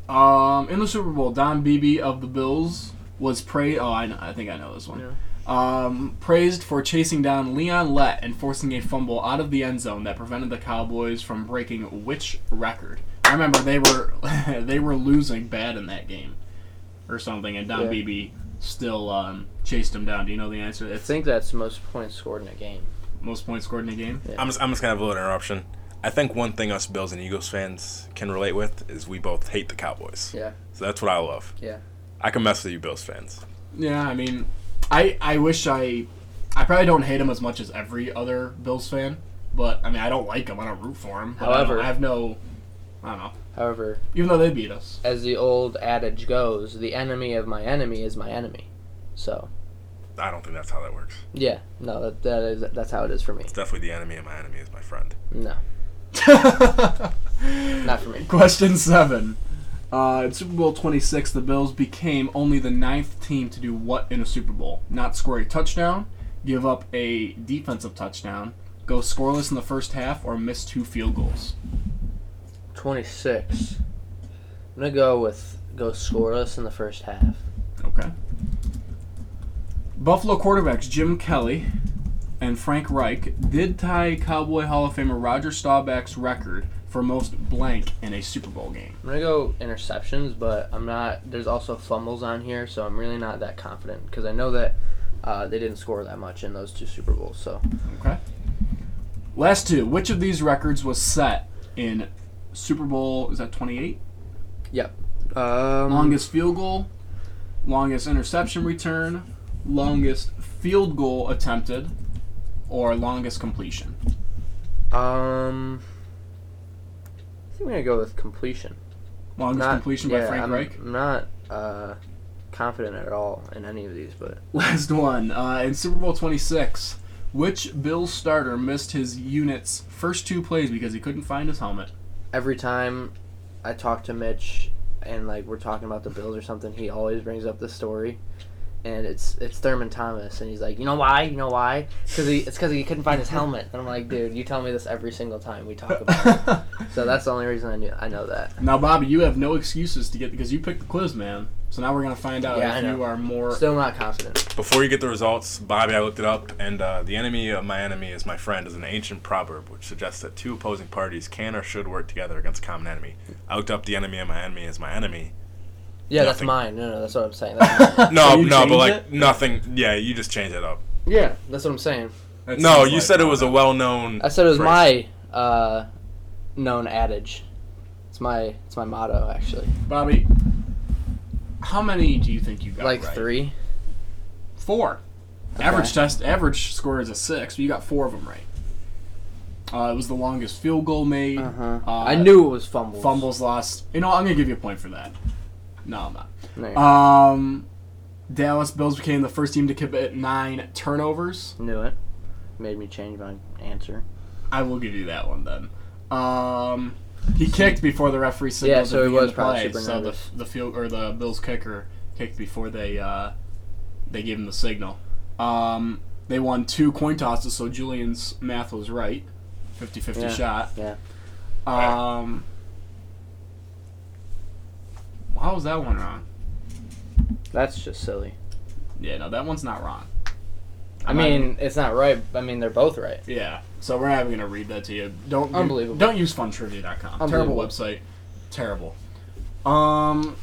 Um, in the Super Bowl, Don Beebe of the Bills was praised. Oh, I know. I think I know this one. Yeah. Um, praised for chasing down Leon Lett and forcing a fumble out of the end zone that prevented the Cowboys from breaking which record? I remember they were they were losing bad in that game, or something, and Don Yeah. Beebe still um, chased him down. Do you know the answer? I think that's most points scored in a game. most points scored in a game. I'm just, I'm just gonna have a little interruption. I think one thing us Bills and Eagles fans can relate with is we both hate the Cowboys. Yeah. So that's what I love. Yeah. I can mess with you Bills fans. Yeah, I mean, I I wish I I probably don't hate him as much as every other Bills fan, but I mean I don't like him. I don't root for him. But I, However- I have no, I don't know. However, Even though they beat us, as the old adage goes, the enemy of my enemy is my enemy. So I don't think that's how that works. yeah, no, that, that is that's how it is for me. It's definitely the enemy of my enemy is my friend. No, not for me. Question seven. Uh, in Super Bowl 26, the Bills became only the ninth team to do what in a Super Bowl? Not score a touchdown, give up a defensive touchdown, go scoreless in the first half, or miss two field goals. Twenty six. I'm gonna go with go scoreless in the first half. Okay. Buffalo quarterbacks Jim Kelly and Frank Reich did tie Cowboy Hall of Famer Roger Staubach's record for most blank in a Super Bowl game. I'm gonna go interceptions, but I'm not. There's also fumbles on here, so I'm really not that confident because I know that uh, they didn't score that much in those two Super Bowls. So Okay. Last two. Which of these records was set in Super Bowl? Is that 28? um, Longest field goal, longest interception return, longest field goal attempted, or longest completion. Um, I think we're gonna go with completion. Longest Not- completion by yeah, Frank I'm, Reich. I'm not uh, confident at all in any of these, but Last one. Uh, in Super Bowl 26, which Bills starter missed his unit's first two plays because he couldn't find his helmet? Every time I talk to Mitch and like we're talking about the Bills or something, he always brings up the story, and it's it's Thurman Thomas, and he's like, you know why? You know why? Because he it's because he couldn't find his helmet, and I'm like, dude, you tell me this every single time we talk about it. So that's the only reason I knew I know that. now, Bobby, you have no excuses to get because you picked the quiz, man. So now we're gonna find out Yeah, if you are more. Still not confident. Before you get the results, Bobby, I looked it up, and uh, the enemy of my enemy is my friend is an ancient proverb which suggests that two opposing parties can or should work together against a common enemy. I looked up the enemy of my enemy is my enemy. Yeah, that's mine. No, no, that's what I'm saying. No, So no, but like it? nothing. Yeah, you just change it up. yeah, that's what I'm saying. That No, you like- said it was a well-known. I said it was phrase. my uh, known adage. It's my it's my motto actually. Bobby. How many do you think you got? like right? three. Four. Average test average score is a six, but you got four of them right. Uh, it was the longest field goal made. Uh-huh. Uh, I knew it was fumbles. Fumbles lost. You know, I'm gonna give you a point for that. No, I'm not. Go. Um, Dallas Bills became the first team to commit nine turnovers. Knew it. Made me change my answer. I will give you that one then. Um, he kicked before the referee signaled Yeah, so he was the probably play. So the the field or the Bills kicker kicked before they uh, they gave him the signal. Um, they won two coin tosses, so Julian's math was right. 50-50 Yeah, shot. yeah. Um, how was that one wrong? That's just silly. Yeah, no, that one's not wrong. I not mean, it's not right. I mean, they're both right. Yeah. So we're not even gonna read that to you. Don't Unbelievable. Don't use funtrivia.com. Terrible website. Terrible. Um.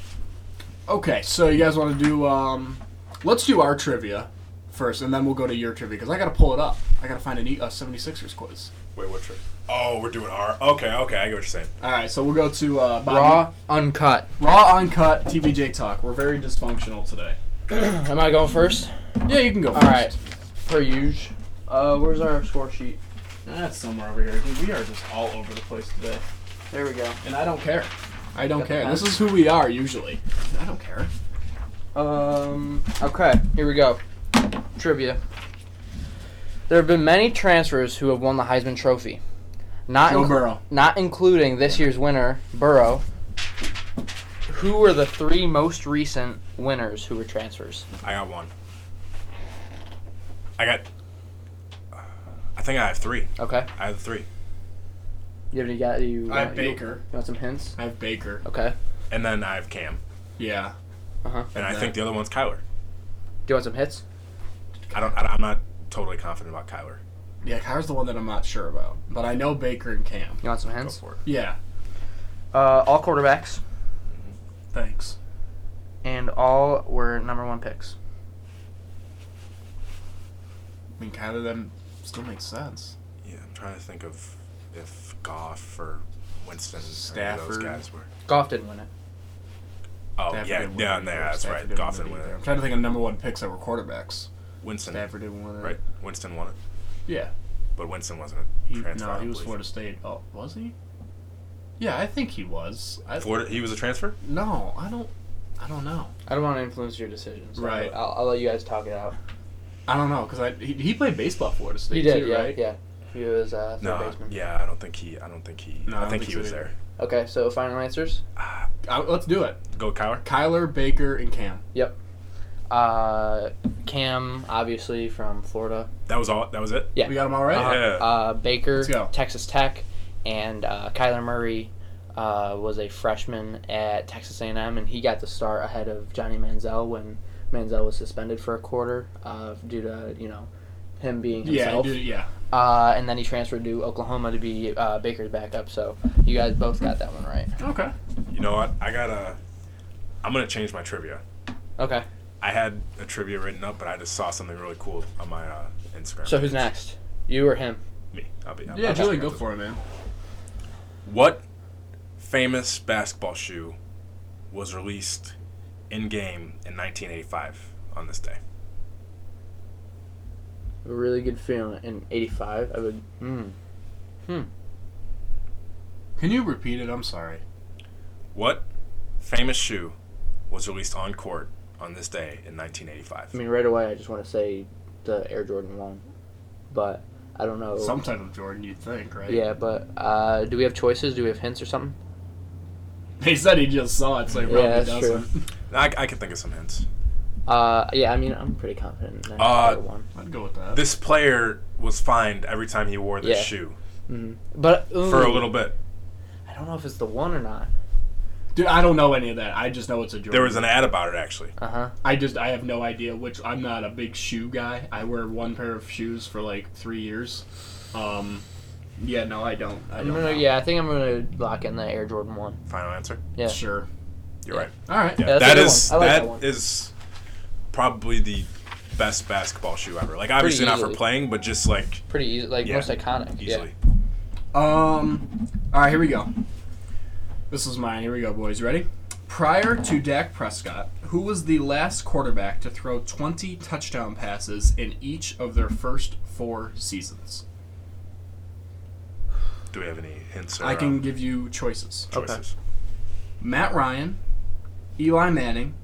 Okay, so you guys want to do? Um, let's do our trivia first, and then we'll go to your trivia because I gotta pull it up. I gotta find a neat uh, 76ers quiz. Wait, what trick? Oh, we're doing R. Okay, okay, I get what you're saying. All right, so we'll go to uh, Bobby. Raw, uncut. raw, uncut TBJ talk. We're very dysfunctional today. Am I going first? Yeah, you can go. All First. right. Per usual. Uh, where's our score sheet? That's somewhere over here. Dude, we are just all over the place today, There we go. and I don't care. I don't Got the care. pen? This is who we are usually. I don't care. Um. Okay. Here we go. Trivia. There have been many transfers who have won the Heisman Trophy. Not Joe inclu- Burrow. not including this year's winner, Burrow. Who were the three most recent winners who were transfers? I got one. I got. I think I have three. Okay. I have three, You have any got you? I have want- you- Baker. You want some hints? I have Baker. Okay. and then I have Cam, Yeah. Uh huh. and I think the other one's Kyler. Do you want some hits? I don't. I, I'm not totally confident about Kyler. Yeah, Kyler's the one that I'm not sure about. But I know Baker and Cam. You want some Go hints? for it. Yeah. Uh, all quarterbacks Thanks. and all were number one picks. I mean, Kyler then still makes sense. Yeah, I'm trying to think of if Goff or Winston, or any of Stafford. those guys were. Goff didn't win it. Oh Stafford yeah, didn't win yeah, it yeah, either. that's Stafford right. didn't Goff win didn't it win either. I'm it. trying to think of number one picks that were quarterbacks. Winston, Stafford didn't win it. right? Winston won it, Yeah. but Winston wasn't a He, transfer. no, he was believe. Florida State. Oh, was he? Yeah, I think he was. I, Florida. He was a transfer. No, I don't. I don't know. I don't want to influence your decisions. so Right. I'll, I'll let you guys talk it out. I don't know because I he, he played baseball at Florida State. He did, too, yeah, right? yeah. He was uh, No, baseman. yeah, I don't think he. I don't think he. No, I I, think think he so was either. there. Okay, so final answers. Uh, let's do it. Go Kyler. Kyler, Baker, and Cam. Uh, Cam, obviously from Florida. That was all. That was it. Yeah. We got them all right. Uh-huh. Yeah. Uh, Baker, Texas Tech, and uh, Kyler Murray uh, was a freshman at Texas A&M, and he got the start ahead of Johnny Manziel when Manziel was suspended for a quarter uh, due to you know him being Yeah, himself. dude, yeah. Uh, and then he transferred to Oklahoma to be uh, Baker's backup. So you guys both got that one right. Okay. You know what? I gotta. I'm gonna change my trivia. Okay. I had a trivia written up, but I just saw something really cool on my uh, Instagram. So who's next? You or him? Me. I'll be. I'll Yeah, I'll Julie, go for it, man. What famous basketball shoe was released in game in 1985 on this day? A really good feeling in '85. I would. Hmm. Can you repeat it? I'm sorry. What famous shoe was released on court on this day in 1985? I mean, right away, I just want to say the Air Jordan One, but I don't know. Some type of Jordan, you'd think, right? Yeah, but uh, do we have choices? Do we have hints or something? He said he just saw it, so he Yeah, probably that's doesn't. I, I can think of some hints. Uh, yeah, I mean, I'm pretty confident. In that Uh, one. I'd go with that. This player was fined every time he wore this Yeah. shoe Mhm. But for a little bit. I don't know if it's the one or not. Dude, I don't know any of that. I just know it's a Jordan. There was an ad about it actually. Uh huh. I just I have no idea which. I'm not a big shoe guy. I wear one pair of shoes for like three years. Um, yeah, no, I don't. I I'm don't gonna. know. Yeah, I think I'm gonna lock in the Air Jordan One. Final answer. Yeah. Sure. You're Yeah. right. All right. Yeah, Yeah, that's a that good is one. I like that that one. is probably the best basketball shoe ever. Like obviously not for playing, but just like Pretty easy, like Yeah, most iconic. easily. Um. All right, here we go. This is mine. Here we go, boys. Ready? Prior to Dak Prescott, who was the last quarterback to throw 20 touchdown passes in each of their first four seasons? Do we have any hints? Or, I can um, give you choices. choices. Matt Ryan, Eli Manning,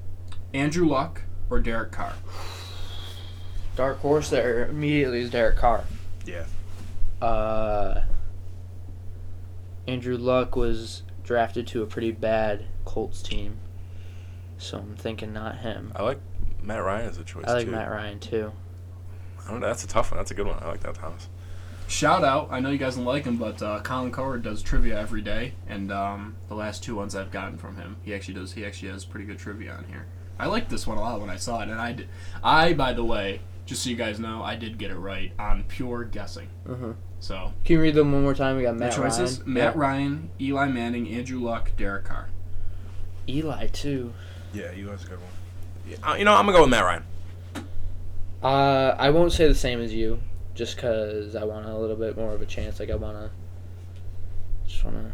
Andrew Luck, or Derek Carr. Dark horse there immediately is Derek Carr. Yeah. Uh, Andrew Luck was drafted to a pretty bad Colts team, so I'm thinking not him. I like Matt Ryan as a choice I like too. Matt Ryan too. I don't know, that's a tough one. That's a good one. I like that, Thomas. Shout out! I know you guys don't like him, but uh, Colin Cowherd does trivia every day, and um, the last two ones I've gotten from him, he actually does. He actually has pretty good trivia on here. I liked this one a lot when I saw it, and I did. I, by the way, just so you guys know, I did get it right on pure guessing. Uh-huh. So Can you read them one more time? We got the Matt choices: Ryan. Matt Yeah. Ryan, Eli Manning, Andrew Luck, Derek Carr. Eli too. Yeah, he was a good one. Yeah, you know, I'm gonna go with Matt Ryan. Uh, I won't say the same as you, just because I want a little bit more of a chance. Like I wanna, just wanna,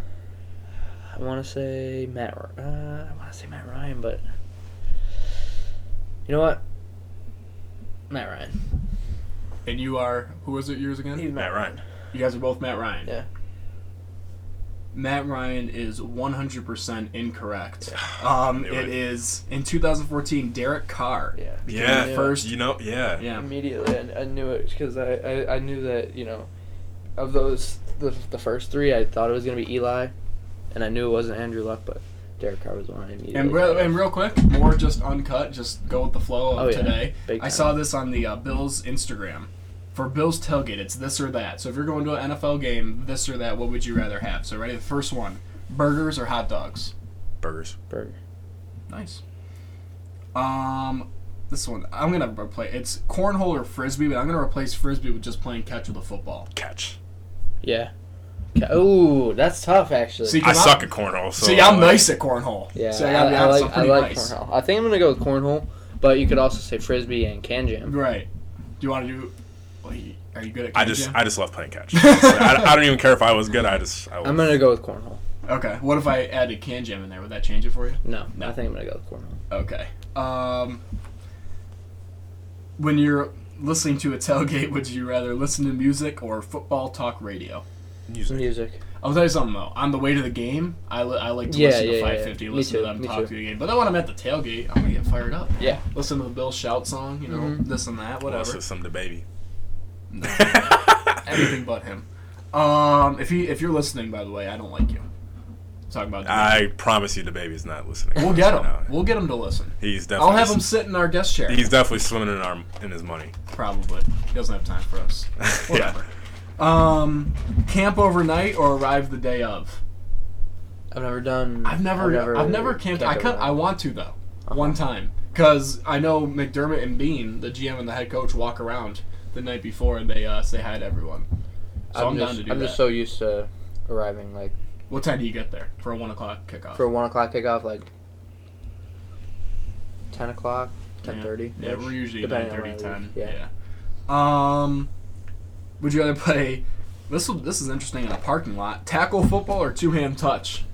I wanna say Matt. Uh, I wanna say Matt Ryan, but you know what? Matt Ryan. And you are who was it yours again? He's Matt Ryan. You guys are both Matt Ryan. Yeah. Matt Ryan is 100% incorrect. Um, it it. is in 2014 Derek Carr. Yeah. Yeah, first. You know, yeah. Yeah. Immediately, I, I knew it because I, I, I knew that you know, of those the, the first three, I thought it was gonna be Eli, and I knew it wasn't Andrew Luck, but Derek Carr was the one I immediately. And real, and real quick, more just uncut, just go with the flow of Oh, yeah. today. Big I saw this on the uh, Bills Instagram. For Bills tailgate, it's this or that. So if you're going to an NFL game, this or that, what would you rather have? So ready, the first one: burgers or hot dogs. Burgers. Burger. Nice. Um, this one I'm gonna replace. It's cornhole or frisbee, but I'm gonna replace frisbee with just playing catch with a football. Catch. Yeah. Oh, that's tough actually. See, I I'm- suck at cornhole. So See, I'm like, nice at cornhole. yeah, so I, gotta I like I'm I pretty like nice. cornhole. I think I'm gonna go with cornhole, but you could also say frisbee and can jam. Right. Do you want to do? Well, you- are you good at? I just, jam? I just love playing catch. I, I don't even care if I was good. I just, I I'm gonna go with cornhole. Okay. What if I added can jam in there? Would that change it for you? No, No. I think I'm gonna go with cornhole. Okay. Um, when you're listening to a tailgate, would you rather listen to music or football talk radio? music. Music. I'll tell you something though. On the way to the game, I, li- I like to Yeah, listen to yeah, 550, yeah. listen Me to them me talk too. to the game. But then when I'm at the tailgate, I'm gonna get fired up. Yeah. Listen to the Bill Shout song, you know, Mhm. this and that, Whatever. whatever. some the baby. Anything but him. Um, if he if you're listening, by the way, I don't like you. Talking about. I promise you, the baby's not listening. we'll get him. now. We'll get him to listen. He's definitely. I'll have him sit in our guest chair. He's definitely swimming in our in his money. Probably. He doesn't have time for us. yeah. Whatever. Um, camp overnight or arrive the day of. I've never done. I've never, I've never, camped. I could, I want to though, Uh-huh. one time, because I know McDermott and Beane, the GM and the head coach, walk around the night before and they uh, say hi to everyone. So I'm, I'm, down just, to do I'm that. just so used to arriving like what time do you get there for a one o'clock kickoff? for a one o'clock kickoff, like ten o'clock, ten thirty. Yeah, we're usually Depending 9 on when I 10. leave, Yeah. yeah. Um, would you rather play? This will, this is interesting in a parking lot. Tackle football or two hand touch?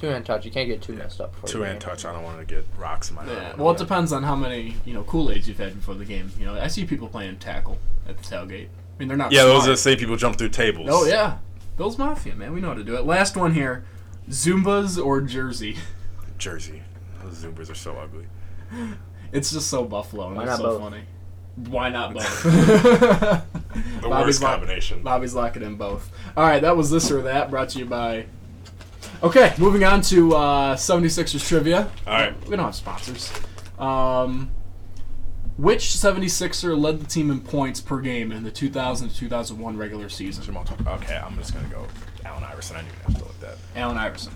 Two hand touch. You can't get too messed up. before Two hand game. touch. I don't want to get rocks in my Yeah. hand. Well, it depends on how many you know Kool Aids you've had before the game. You know, I see people playing tackle at the tailgate. I mean, they're not. Yeah, those are the same people jump through tables. Oh yeah, Bill's Mafia, man. We know how to do it. Last one here: Zubaz or Jersey. Jersey. Those Zubaz are so ugly. It's just so Buffalo, and Why it's not so both? funny. Why not both? The Bobby's worst lock- combination. Bobby's locking in both. All right, that was this or that. Brought to you by. Okay, moving on to uh, 76ers trivia. All right. We don't have sponsors. Um, which 76er led the team in points per game in the 2000-2001 regular season? Jamal Tucker. Okay, I'm just gonna go Allen Iverson. I didn't even have to look that. Allen Iverson.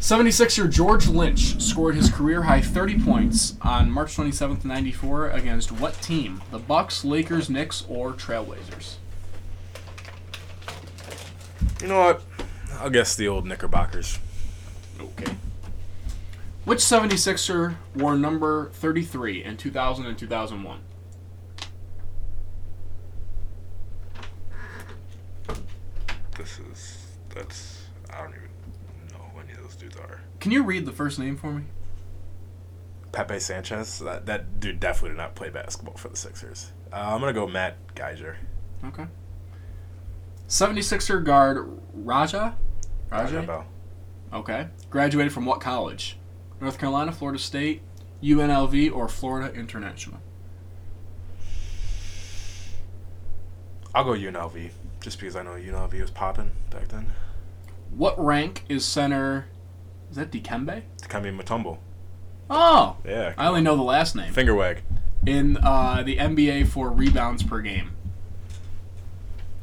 76er George Lynch scored his career high 30 points on March 27th, 94 against what team? The Bucks, Lakers, Knicks, or Trailblazers? You know what? I'll guess the old Knickerbockers. Okay. Which 76er wore number 33 in 2000 and 2001? This is that's I don't even know who any of those dudes are. Can you read the first name for me? Pepe Sanchez. That that dude definitely did not play basketball for the Sixers. Uh, I'm gonna go Matt Geiger. Okay. 76er guard Raja? Raja? Bell. Okay. Graduated from what college? North Carolina, Florida State, UNLV, or Florida International? I'll go UNLV just because I know UNLV was popping back then. What rank is center? Is that Dikembe? Dikembe Mutombo. Oh, Yeah. I only know the last name. Finger wag. In uh, the NBA for rebounds per game.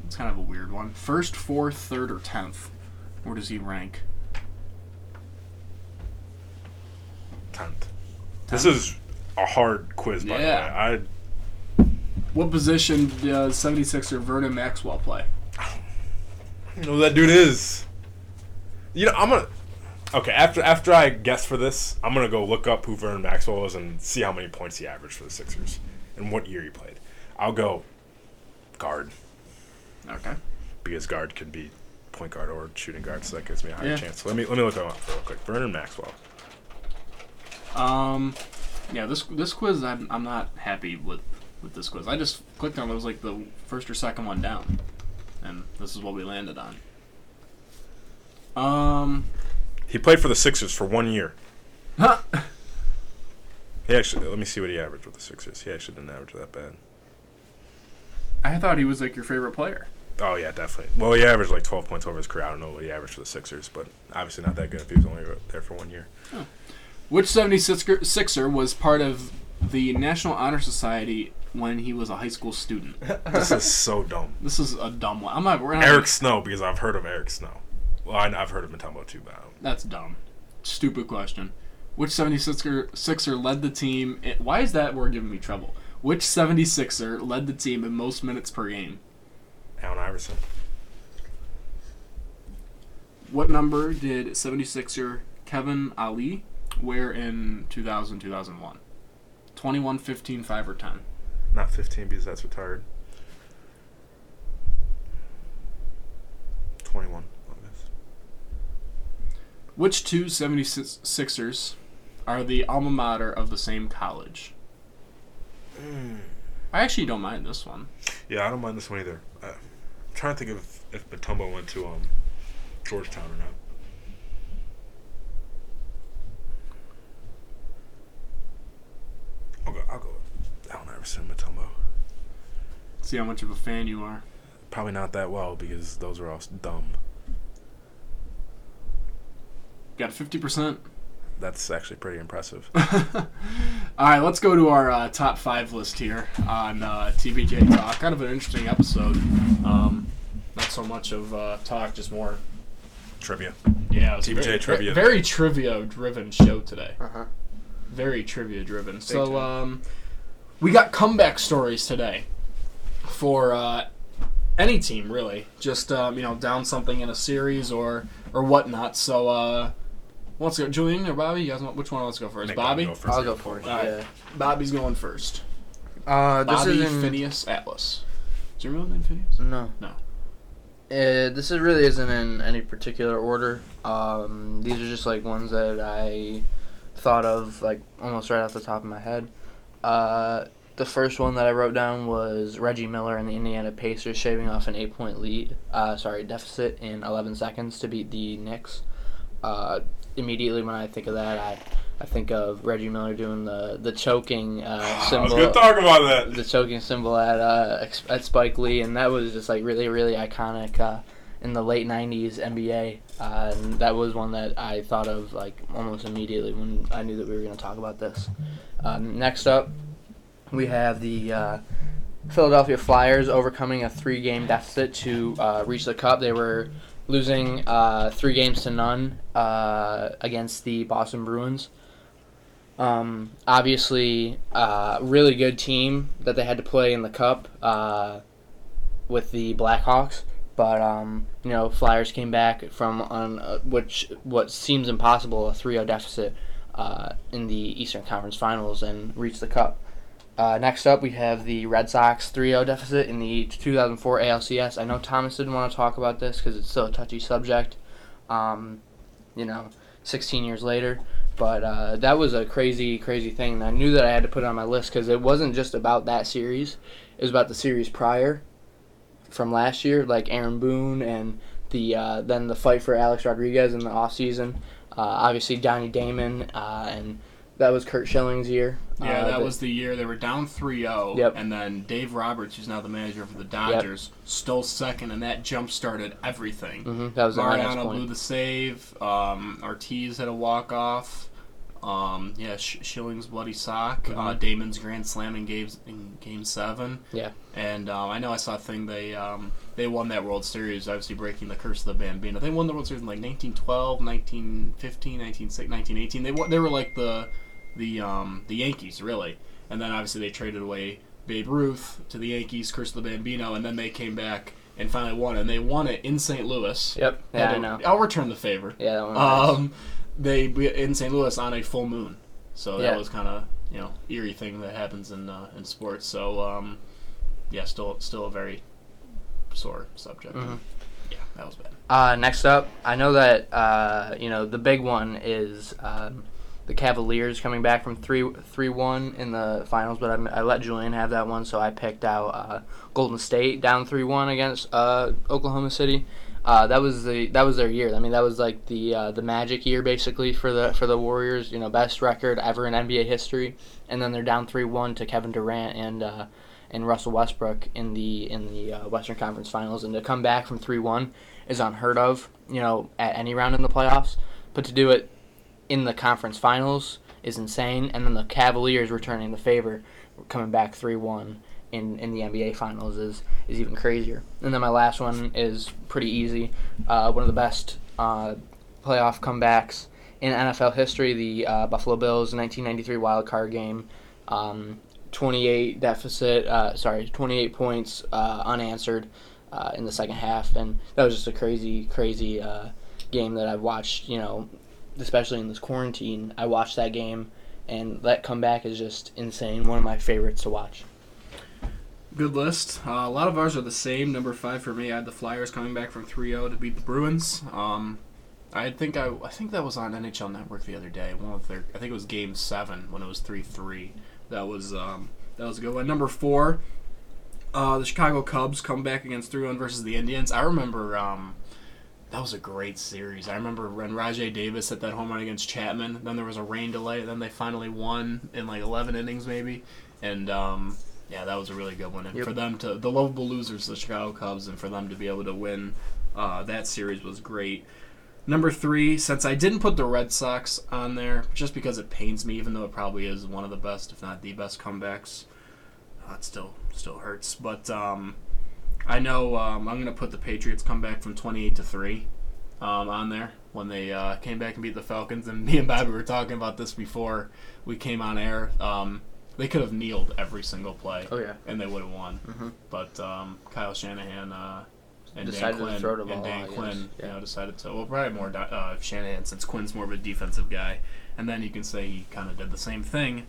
It's kind of a weird one. First, fourth, third, or tenth? Where does he rank? Tenth. This is a hard quiz, by Yeah. the way. I What position does 76er Vernon Maxwell play? You know who that dude is. You know, I'm gonna. Okay, after after I guess for this, I'm gonna go look up who Vernon Maxwell was and see how many points he averaged for the Sixers and what year he played. I'll go guard Okay. because guard could be point guard or shooting guard, so that gives me a higher Yeah. chance. So let me let me look him up real quick. Vernon Maxwell. Um, yeah, this this quiz I'm, I'm not happy with with this quiz. I just clicked on it, it was like the first or second one down, and this is what we landed on. Um, He played for the Sixers for one year. huh. He actually let me see what he averaged with the Sixers. He actually didn't average that bad. I thought he was like your favorite player. Oh yeah, definitely. Well, he averaged like 12 points over his career. I don't know what he averaged for the Sixers, but obviously not that good if he was only there for one year. Which 76er was part of the National Honor Society when he was a high school student? This is so dumb. This is a dumb one. I'm not. We're not Eric Snow, because I've heard of Eric Snow. Well, I, I've heard of Mutombo too, but I don't- That's dumb. Stupid question. Which 76er Sixer led the team? In, why is that word giving me trouble? Which 76er led the team in most minutes per game? Allen Iverson. What number did 76er Kevin Ollie wear in 2000 2001? 21, 15, 5, or 10? Not 15 because that's retired. 21, I guess. Which two 76ers are the alma mater of the same college? I actually don't mind this one. Yeah, I don't mind this one either. Uh, trying to think of if Mutombo went to um, Georgetown or not. I'll go. I'll go with Allen Iverson, Mutombo. See how much of a fan you are. Probably not that well because those are all dumb. Got 50%. That's actually pretty impressive. All right, let's go to our uh, top five list here on uh, TBJ Talk. Kind of an interesting episode. Um, not so much of uh, talk, just more. Trivia. Yeah, it was TBJ very, trivia. Very trivia driven show today. Uh huh. Very trivia driven. So, um, we got comeback stories today for uh, any team, really. Just um, you know, down something in a series or or whatnot. So, uh, let's go, Julian or Bobby. You guys want which one wants to go first? Make Bobby. Go first. I'll go for it. All right. Yeah. Bobby's going first. Uh, this Bobby isn't. Phineas Atlas. Is your real name Phineas? No. No. Uh, this is really isn't in any particular order. Um, these are just like ones that I thought of like almost right off the top of my head. Uh, the first one that I wrote down was Reggie Miller and the Indiana Pacers shaving off an eight-point lead. Uh, sorry, deficit in 11 seconds to beat the Knicks. Uh, immediately when I think of that, I I think of Reggie Miller doing the the choking uh, I symbol was gonna talk about that. the choking symbol at uh, at Spike Lee, and that was just like really really iconic uh, in the late '90s NBA. Uh, and that was one that I thought of like almost immediately when I knew that we were going to talk about this. Um, next up, we have the uh, Philadelphia Flyers overcoming a three-game deficit to uh, reach the cup. They were losing uh, three games to none uh, against the Boston Bruins. Um, obviously, uh, really good team that they had to play in the cup uh, with the Blackhawks. But um, you know, Flyers came back from on uh, which what seems impossible a 3-0 deficit uh, in the Eastern Conference Finals and reached the cup. Uh, next up, we have the Red Sox 3-0 deficit in the 2004 ALCS. I know Thomas didn't want to talk about this because it's still a touchy subject. Um, you know, 16 years later. But uh, that was a crazy, crazy thing. And I knew that I had to put it on my list because it wasn't just about that series. It was about the series prior from last year, like Aaron Boone and the uh, then the fight for Alex Rodriguez in the offseason. Uh, obviously, Donnie Damon, uh, and that was Curt Schilling's year. Yeah, Uh, that but- was the year they were down 3-0, Yep. and then Dave Roberts, who's now the manager for the Dodgers, stole second, and that jump started everything. Mhm, that was Mariano blew the save. Um, Ortiz had a walk off. Um, yeah, Sh- Schilling's bloody sock. Mm-hmm. Uh, Damon's grand slam in game in game seven. Yeah. And um, I know I saw a thing they um, they won that World Series, obviously breaking the curse of the Bambino. They won the World Series in like 1912, 1915, 1918. They won, they were like the the um, the Yankees really. And then obviously they traded away Babe Ruth to the Yankees, Chris the Bambino, and then they came back and finally won. And they won it in St. Louis. Yep. Yeah, I know. I'll return the favor. Yeah, that one. Um, they in St. Louis on a full moon, so that Yeah. was kind of you know eerie thing that happens in uh, in sports. So um, yeah, still still a very sore subject. Mhm. Yeah, that was bad. Uh, next up, I know that uh, you know the big one is um, the Cavaliers coming back from three three one in the finals, but I, I let Julian have that one, so I picked out uh, Golden State down three one against uh, Oklahoma City. Uh, that was the that was their year. I mean, that was like the uh, the magic year basically for the for the Warriors. You know, best record ever in NBA history, and then they're down three one to Kevin Durant and. Uh, and Russell Westbrook in the in the uh, Western Conference Finals, and to come back from three one is unheard of, you know, at any round in the playoffs. But to do it in the conference finals is insane. And then the Cavaliers returning the favor, coming back three one in, in the NBA finals is is even crazier. And then my last one is pretty easy. Uh, one of the best uh, playoff comebacks in NFL history. The uh, Buffalo Bills 1993 wild card game. Um, 28 deficit, uh, sorry, 28 points uh, unanswered uh, in the second half, and that was just a crazy, crazy game that I've watched. You know, especially in this quarantine, I watched that game, and that comeback is just insane. One of my favorites to watch. Good list. Uh, a lot of ours are the same. Number five for me, I had the Flyers coming back from 3-0 to beat the Bruins. Um, I think I, I think that was on NHL Network the other day. One of their, I think it was Game Seven when it was 3-3. That was um, that was a good one. Number four, uh, the Chicago Cubs come back against 3-1 versus the Indians. I remember um, that was a great series. I remember when Rajai Davis hit that home run against Chapman. Then there was a rain delay. Then they finally won in like 11 innings maybe. And um, yeah, that was a really good one. And Yep. for them to, the lovable losers, the Chicago Cubs, and for them to be able to win uh, that series was great. Number three, since I didn't put the Red Sox on there, just because it pains me, even though it probably is one of the best, if not the best comebacks, uh, it still still hurts. But um, I know um, I'm gonna put the Patriots comeback from 28 to three um, on there when they uh, came back and beat the Falcons. And me and Bobby were talking about this before we came on air. Um, they could have kneeled every single play. Oh, yeah. and they would have won. Mhm. But um, Kyle Shanahan uh, and Decided Dan Quinn throw the ball, and Dan. Quinn, Yeah. you know, decided to. Well, probably more uh, Shanahan since Quinn's more of a defensive guy, and then you can say he kind of did the same thing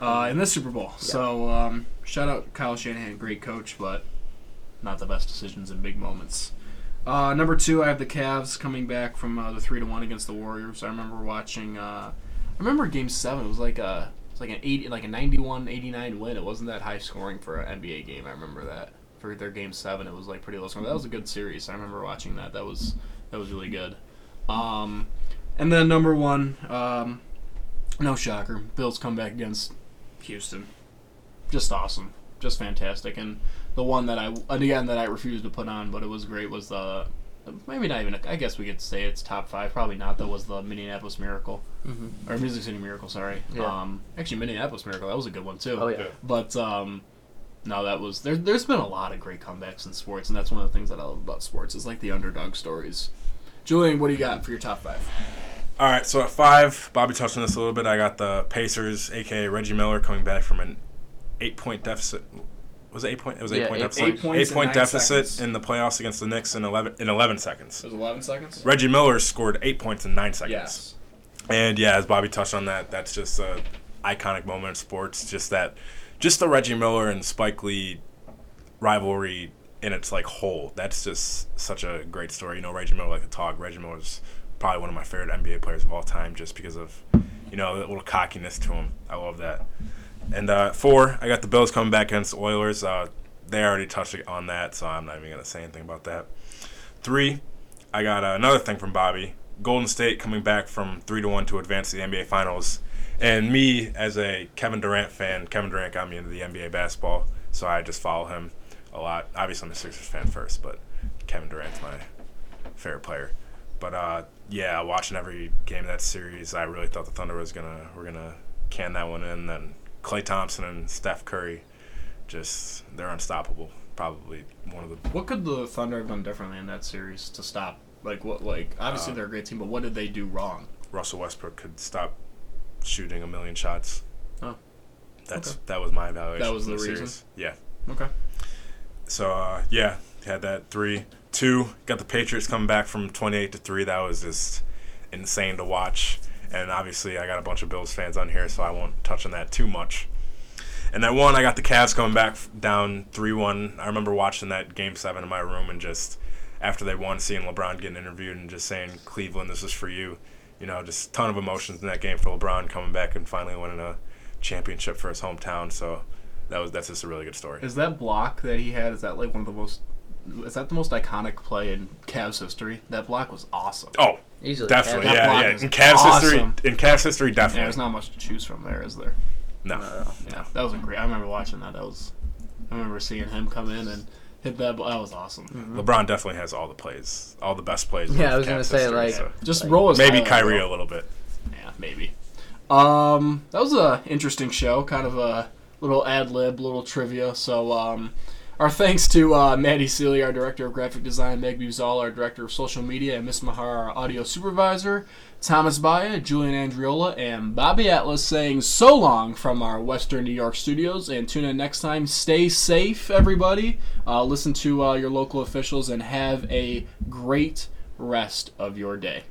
uh, in this Super Bowl. So um, shout out Kyle Shanahan, great coach, but not the best decisions in big moments. Uh, number two, I have the Cavs coming back from uh, the three to one against the Warriors. I remember watching. Uh, I remember Game Seven. It was like a it was like an eighty, like a 91-89 win. It wasn't that high scoring for an NBA game. I remember that for their Game Seven. It was like pretty low scoring. That was a good series. I remember watching that. That was that was really good. Um, and then number one, um, no shocker, Bills come back against Houston. Just awesome, just fantastic. And the one that I and again that I refused to put on, but it was great was the maybe not even. I guess we could say it's top five. Probably not. That was the Minneapolis Miracle Mm-hmm. or Music City Miracle. Sorry. Yeah. Um, actually, Minneapolis Miracle. That was a good one too. Oh yeah. Yeah. But um, no, that was there. There's been a lot of great comebacks in sports, and that's one of the things that I love about sports is like the underdog stories. Julian, what do you got for your top five? All right, so at five, Bobby touched on this a little bit. I got the Pacers, aka Reggie Miller, coming back from an eight-point deficit. Was it eight point? It was eight Yeah, point eight deficit. points. Eight points in point nine deficit seconds. in the playoffs against the Knicks in eleven in eleven seconds. It was 11 seconds. Reggie Miller scored eight points in nine seconds. Yes. And yeah, as Bobby touched on that, that's just a iconic moment in sports. Just that, just the Reggie Miller and Spike Lee rivalry in its like whole. That's just such a great story. You know, Reggie Miller like to talk. Reggie Miller's probably one of my favorite NBA players of all time, just because of you know that little cockiness to him. I love that. And uh, four, I got the Bills coming back against the Oilers. Uh, they already touched on that, so I'm not even gonna say anything about that. Three, I got uh, another thing from Bobby. Golden State coming back from three to one to advance to the NBA Finals, and me as a Kevin Durant fan, Kevin Durant got me into the NBA basketball, so I just follow him a lot. Obviously, I'm a Sixers fan first, but Kevin Durant's my favorite player. But uh, yeah, watching every game of that series, I really thought the Thunder was gonna were gonna can that one in. Then Klay Thompson and Steph Curry, just they're unstoppable. Probably one of the What could the Thunder have done differently in that series to stop? Like what? Like obviously Uh, they're a great team, but what did they do wrong? Russell Westbrook could stop shooting a million shots. Oh. That's Okay. that was my evaluation. That was of the reason? series. Yeah. Okay. So uh, yeah, had that three, two. Got the Patriots coming back from twenty-eight to three. That was just insane to watch. And obviously, I got a bunch of Bills fans on here, so I won't touch on that too much. And that one, I got the Cavs coming back down three-one. I remember watching that game seven in my room and just after they won, seeing LeBron getting interviewed and just saying, "Cleveland, this is for you." You know, just ton of emotions in that game for LeBron coming back and finally winning a championship for his hometown. So that was that's just a really good story. Is that block that he had? Is that like one of the most? Is that the most iconic play in Cavs history? That block was awesome. Oh, Easily. definitely, that yeah, yeah. In Cavs history, in Cavs history, Yeah, definitely. there's not much to choose from there, is there? no. Yeah, that was a great. I remember watching that. That was. I remember seeing him come in and hit that. ball. That was awesome. LeBron definitely has all the plays, all the best plays. Yeah, I was gonna Cavs say, history, like- so. Just Like, roll his maybe highlight Kyrie reel. a little bit. Yeah, maybe. Um, that was a interesting show. Kind of a little ad lib, little trivia. So, um, our thanks to uh, Maddie Seeley, our director of graphic design, Meg Buzal, our director of social media, and Miss Mahar, our audio supervisor, Thomas Baya, Julian Andriola, and Bobby Atlas saying so long from our Western New York studios. And tune in next time. Stay safe, everybody. Uh, listen to uh, your local officials and have a great rest of your day.